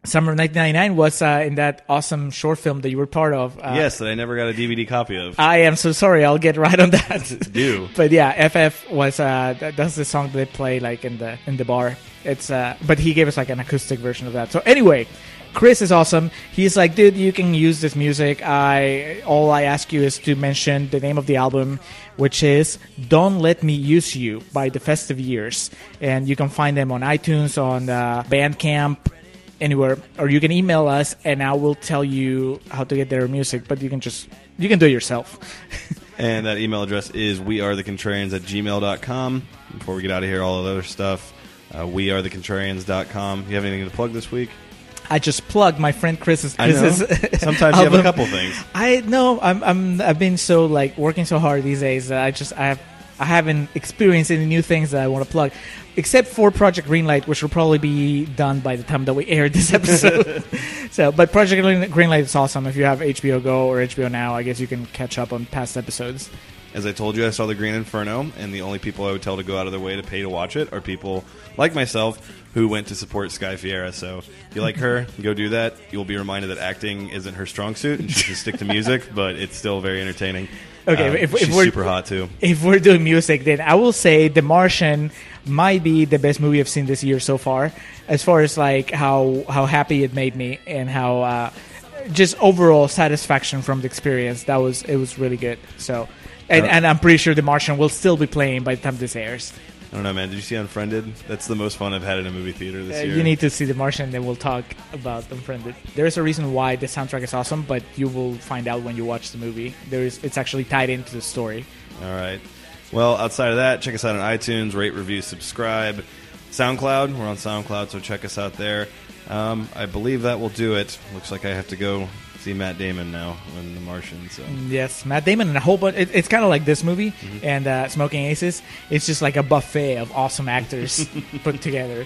Summer of 1999 was uh, in that awesome short film that you were part of. Uh, yes, that I never got a DVD copy of. I am so sorry. I'll get right on that. Do. But yeah, FF was uh that, that's the song they play like in the in the bar. It's uh but he gave us like an acoustic version of that. So anyway, Chris is awesome. He's like, dude, you can use this music. I all I ask you is to mention the name of the album, which is "Don't Let Me Use You" by the Festive Years, and you can find them on iTunes, on uh, Bandcamp, anywhere, or you can email us, and I will tell you how to get their music. But you can just you can do it yourself. And that email address is wearethecontrarians at gmail.com. Before we get out of here, all of the other stuff, uh, wearethecontrarians.com. You have anything to plug this week? I just plugged my friend Chris's. I know. Chris's Sometimes you have a couple things. I know. I'm. I'm. I've been so like working so hard these days that I just. I have. I haven't experienced any new things that I want to plug, except for Project Greenlight, which will probably be done by the time that we air this episode. so, but Project Greenlight is awesome. If you have HBO Go or HBO Now, I guess you can catch up on past episodes. As I told you, I saw the Green Inferno, and the only people I would tell to go out of their way to pay to watch it are people like myself who went to support Sky Ferreira. So if you like her, go do that. You'll be reminded that acting isn't her strong suit, and she should stick to music, but it's still very entertaining. Okay, Um, if- if we're- super hot too. if we're doing music, then I will say The Martian might be the best movie I've seen this year so far. As far as like how how happy it made me and how uh, just overall satisfaction from the experience. That was it was really good. So, and, Uh, and I'm pretty sure The Martian will still be playing by the time this airs. I don't know, man. Did you see Unfriended? That's the most fun I've had in a movie theater this Uh, year. you need to see The Martian, then we'll talk about Unfriended. There's a reason why the soundtrack is awesome, but you will find out when you watch the movie. There is, it's actually tied into the story. All right. Well, outside of that, check us out on iTunes, rate, review, subscribe. SoundCloud, we're on SoundCloud, so check us out there. Um, I believe that will do it. Looks like I have to go see Matt Damon now in The Martian. So Yes, Matt Damon and a whole bunch. It, it's kind of like this movie Mm-hmm. and uh, Smokin' Aces. It's just like a buffet of awesome actors put together.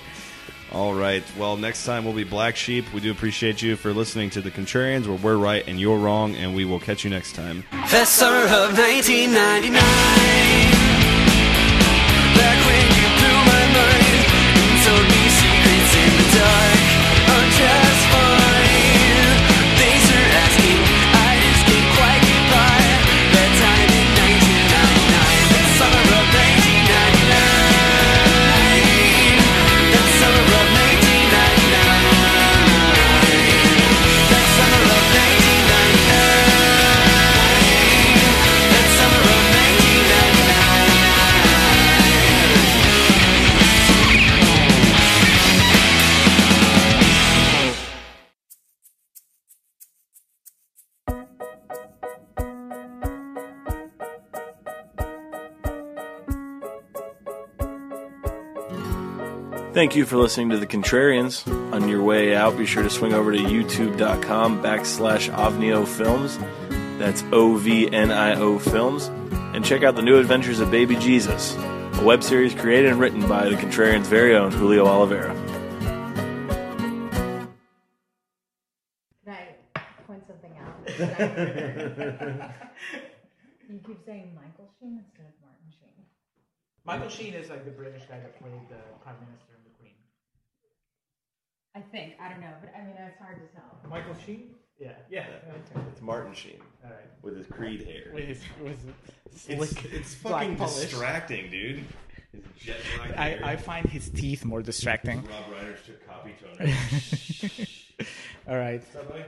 All right. Well, next time we'll be Black Sheep. We do appreciate you for listening to the Contrarians, where we're right and you're wrong, and we will catch you next time. The summer of 1999 Back when you blew my mind And told me secrets in the dark Thank you for listening to The Contrarians. On your way out, be sure to swing over to youtube.com backslash Ovnio Films. That's O V N I O Films. And check out the new adventures of Baby Jesus, a web series created and written by The Contrarians' very own Julio Oliveira. Can I point something out? you keep saying Michael Sheen instead of Martin Sheen. Michael Sheen is like the British guy that played the Prime Minister and the Queen. I think. I don't know, but I mean, it's hard to tell. Michael Sheen? Yeah. Yeah. It's Martin Sheen All right. with his Creed hair. With his, with his It's, slick it's black fucking polish. distracting, dude. His jet black I, hair. I find his teeth more distracting. Rob Reiner took copy toner. All right. Bye.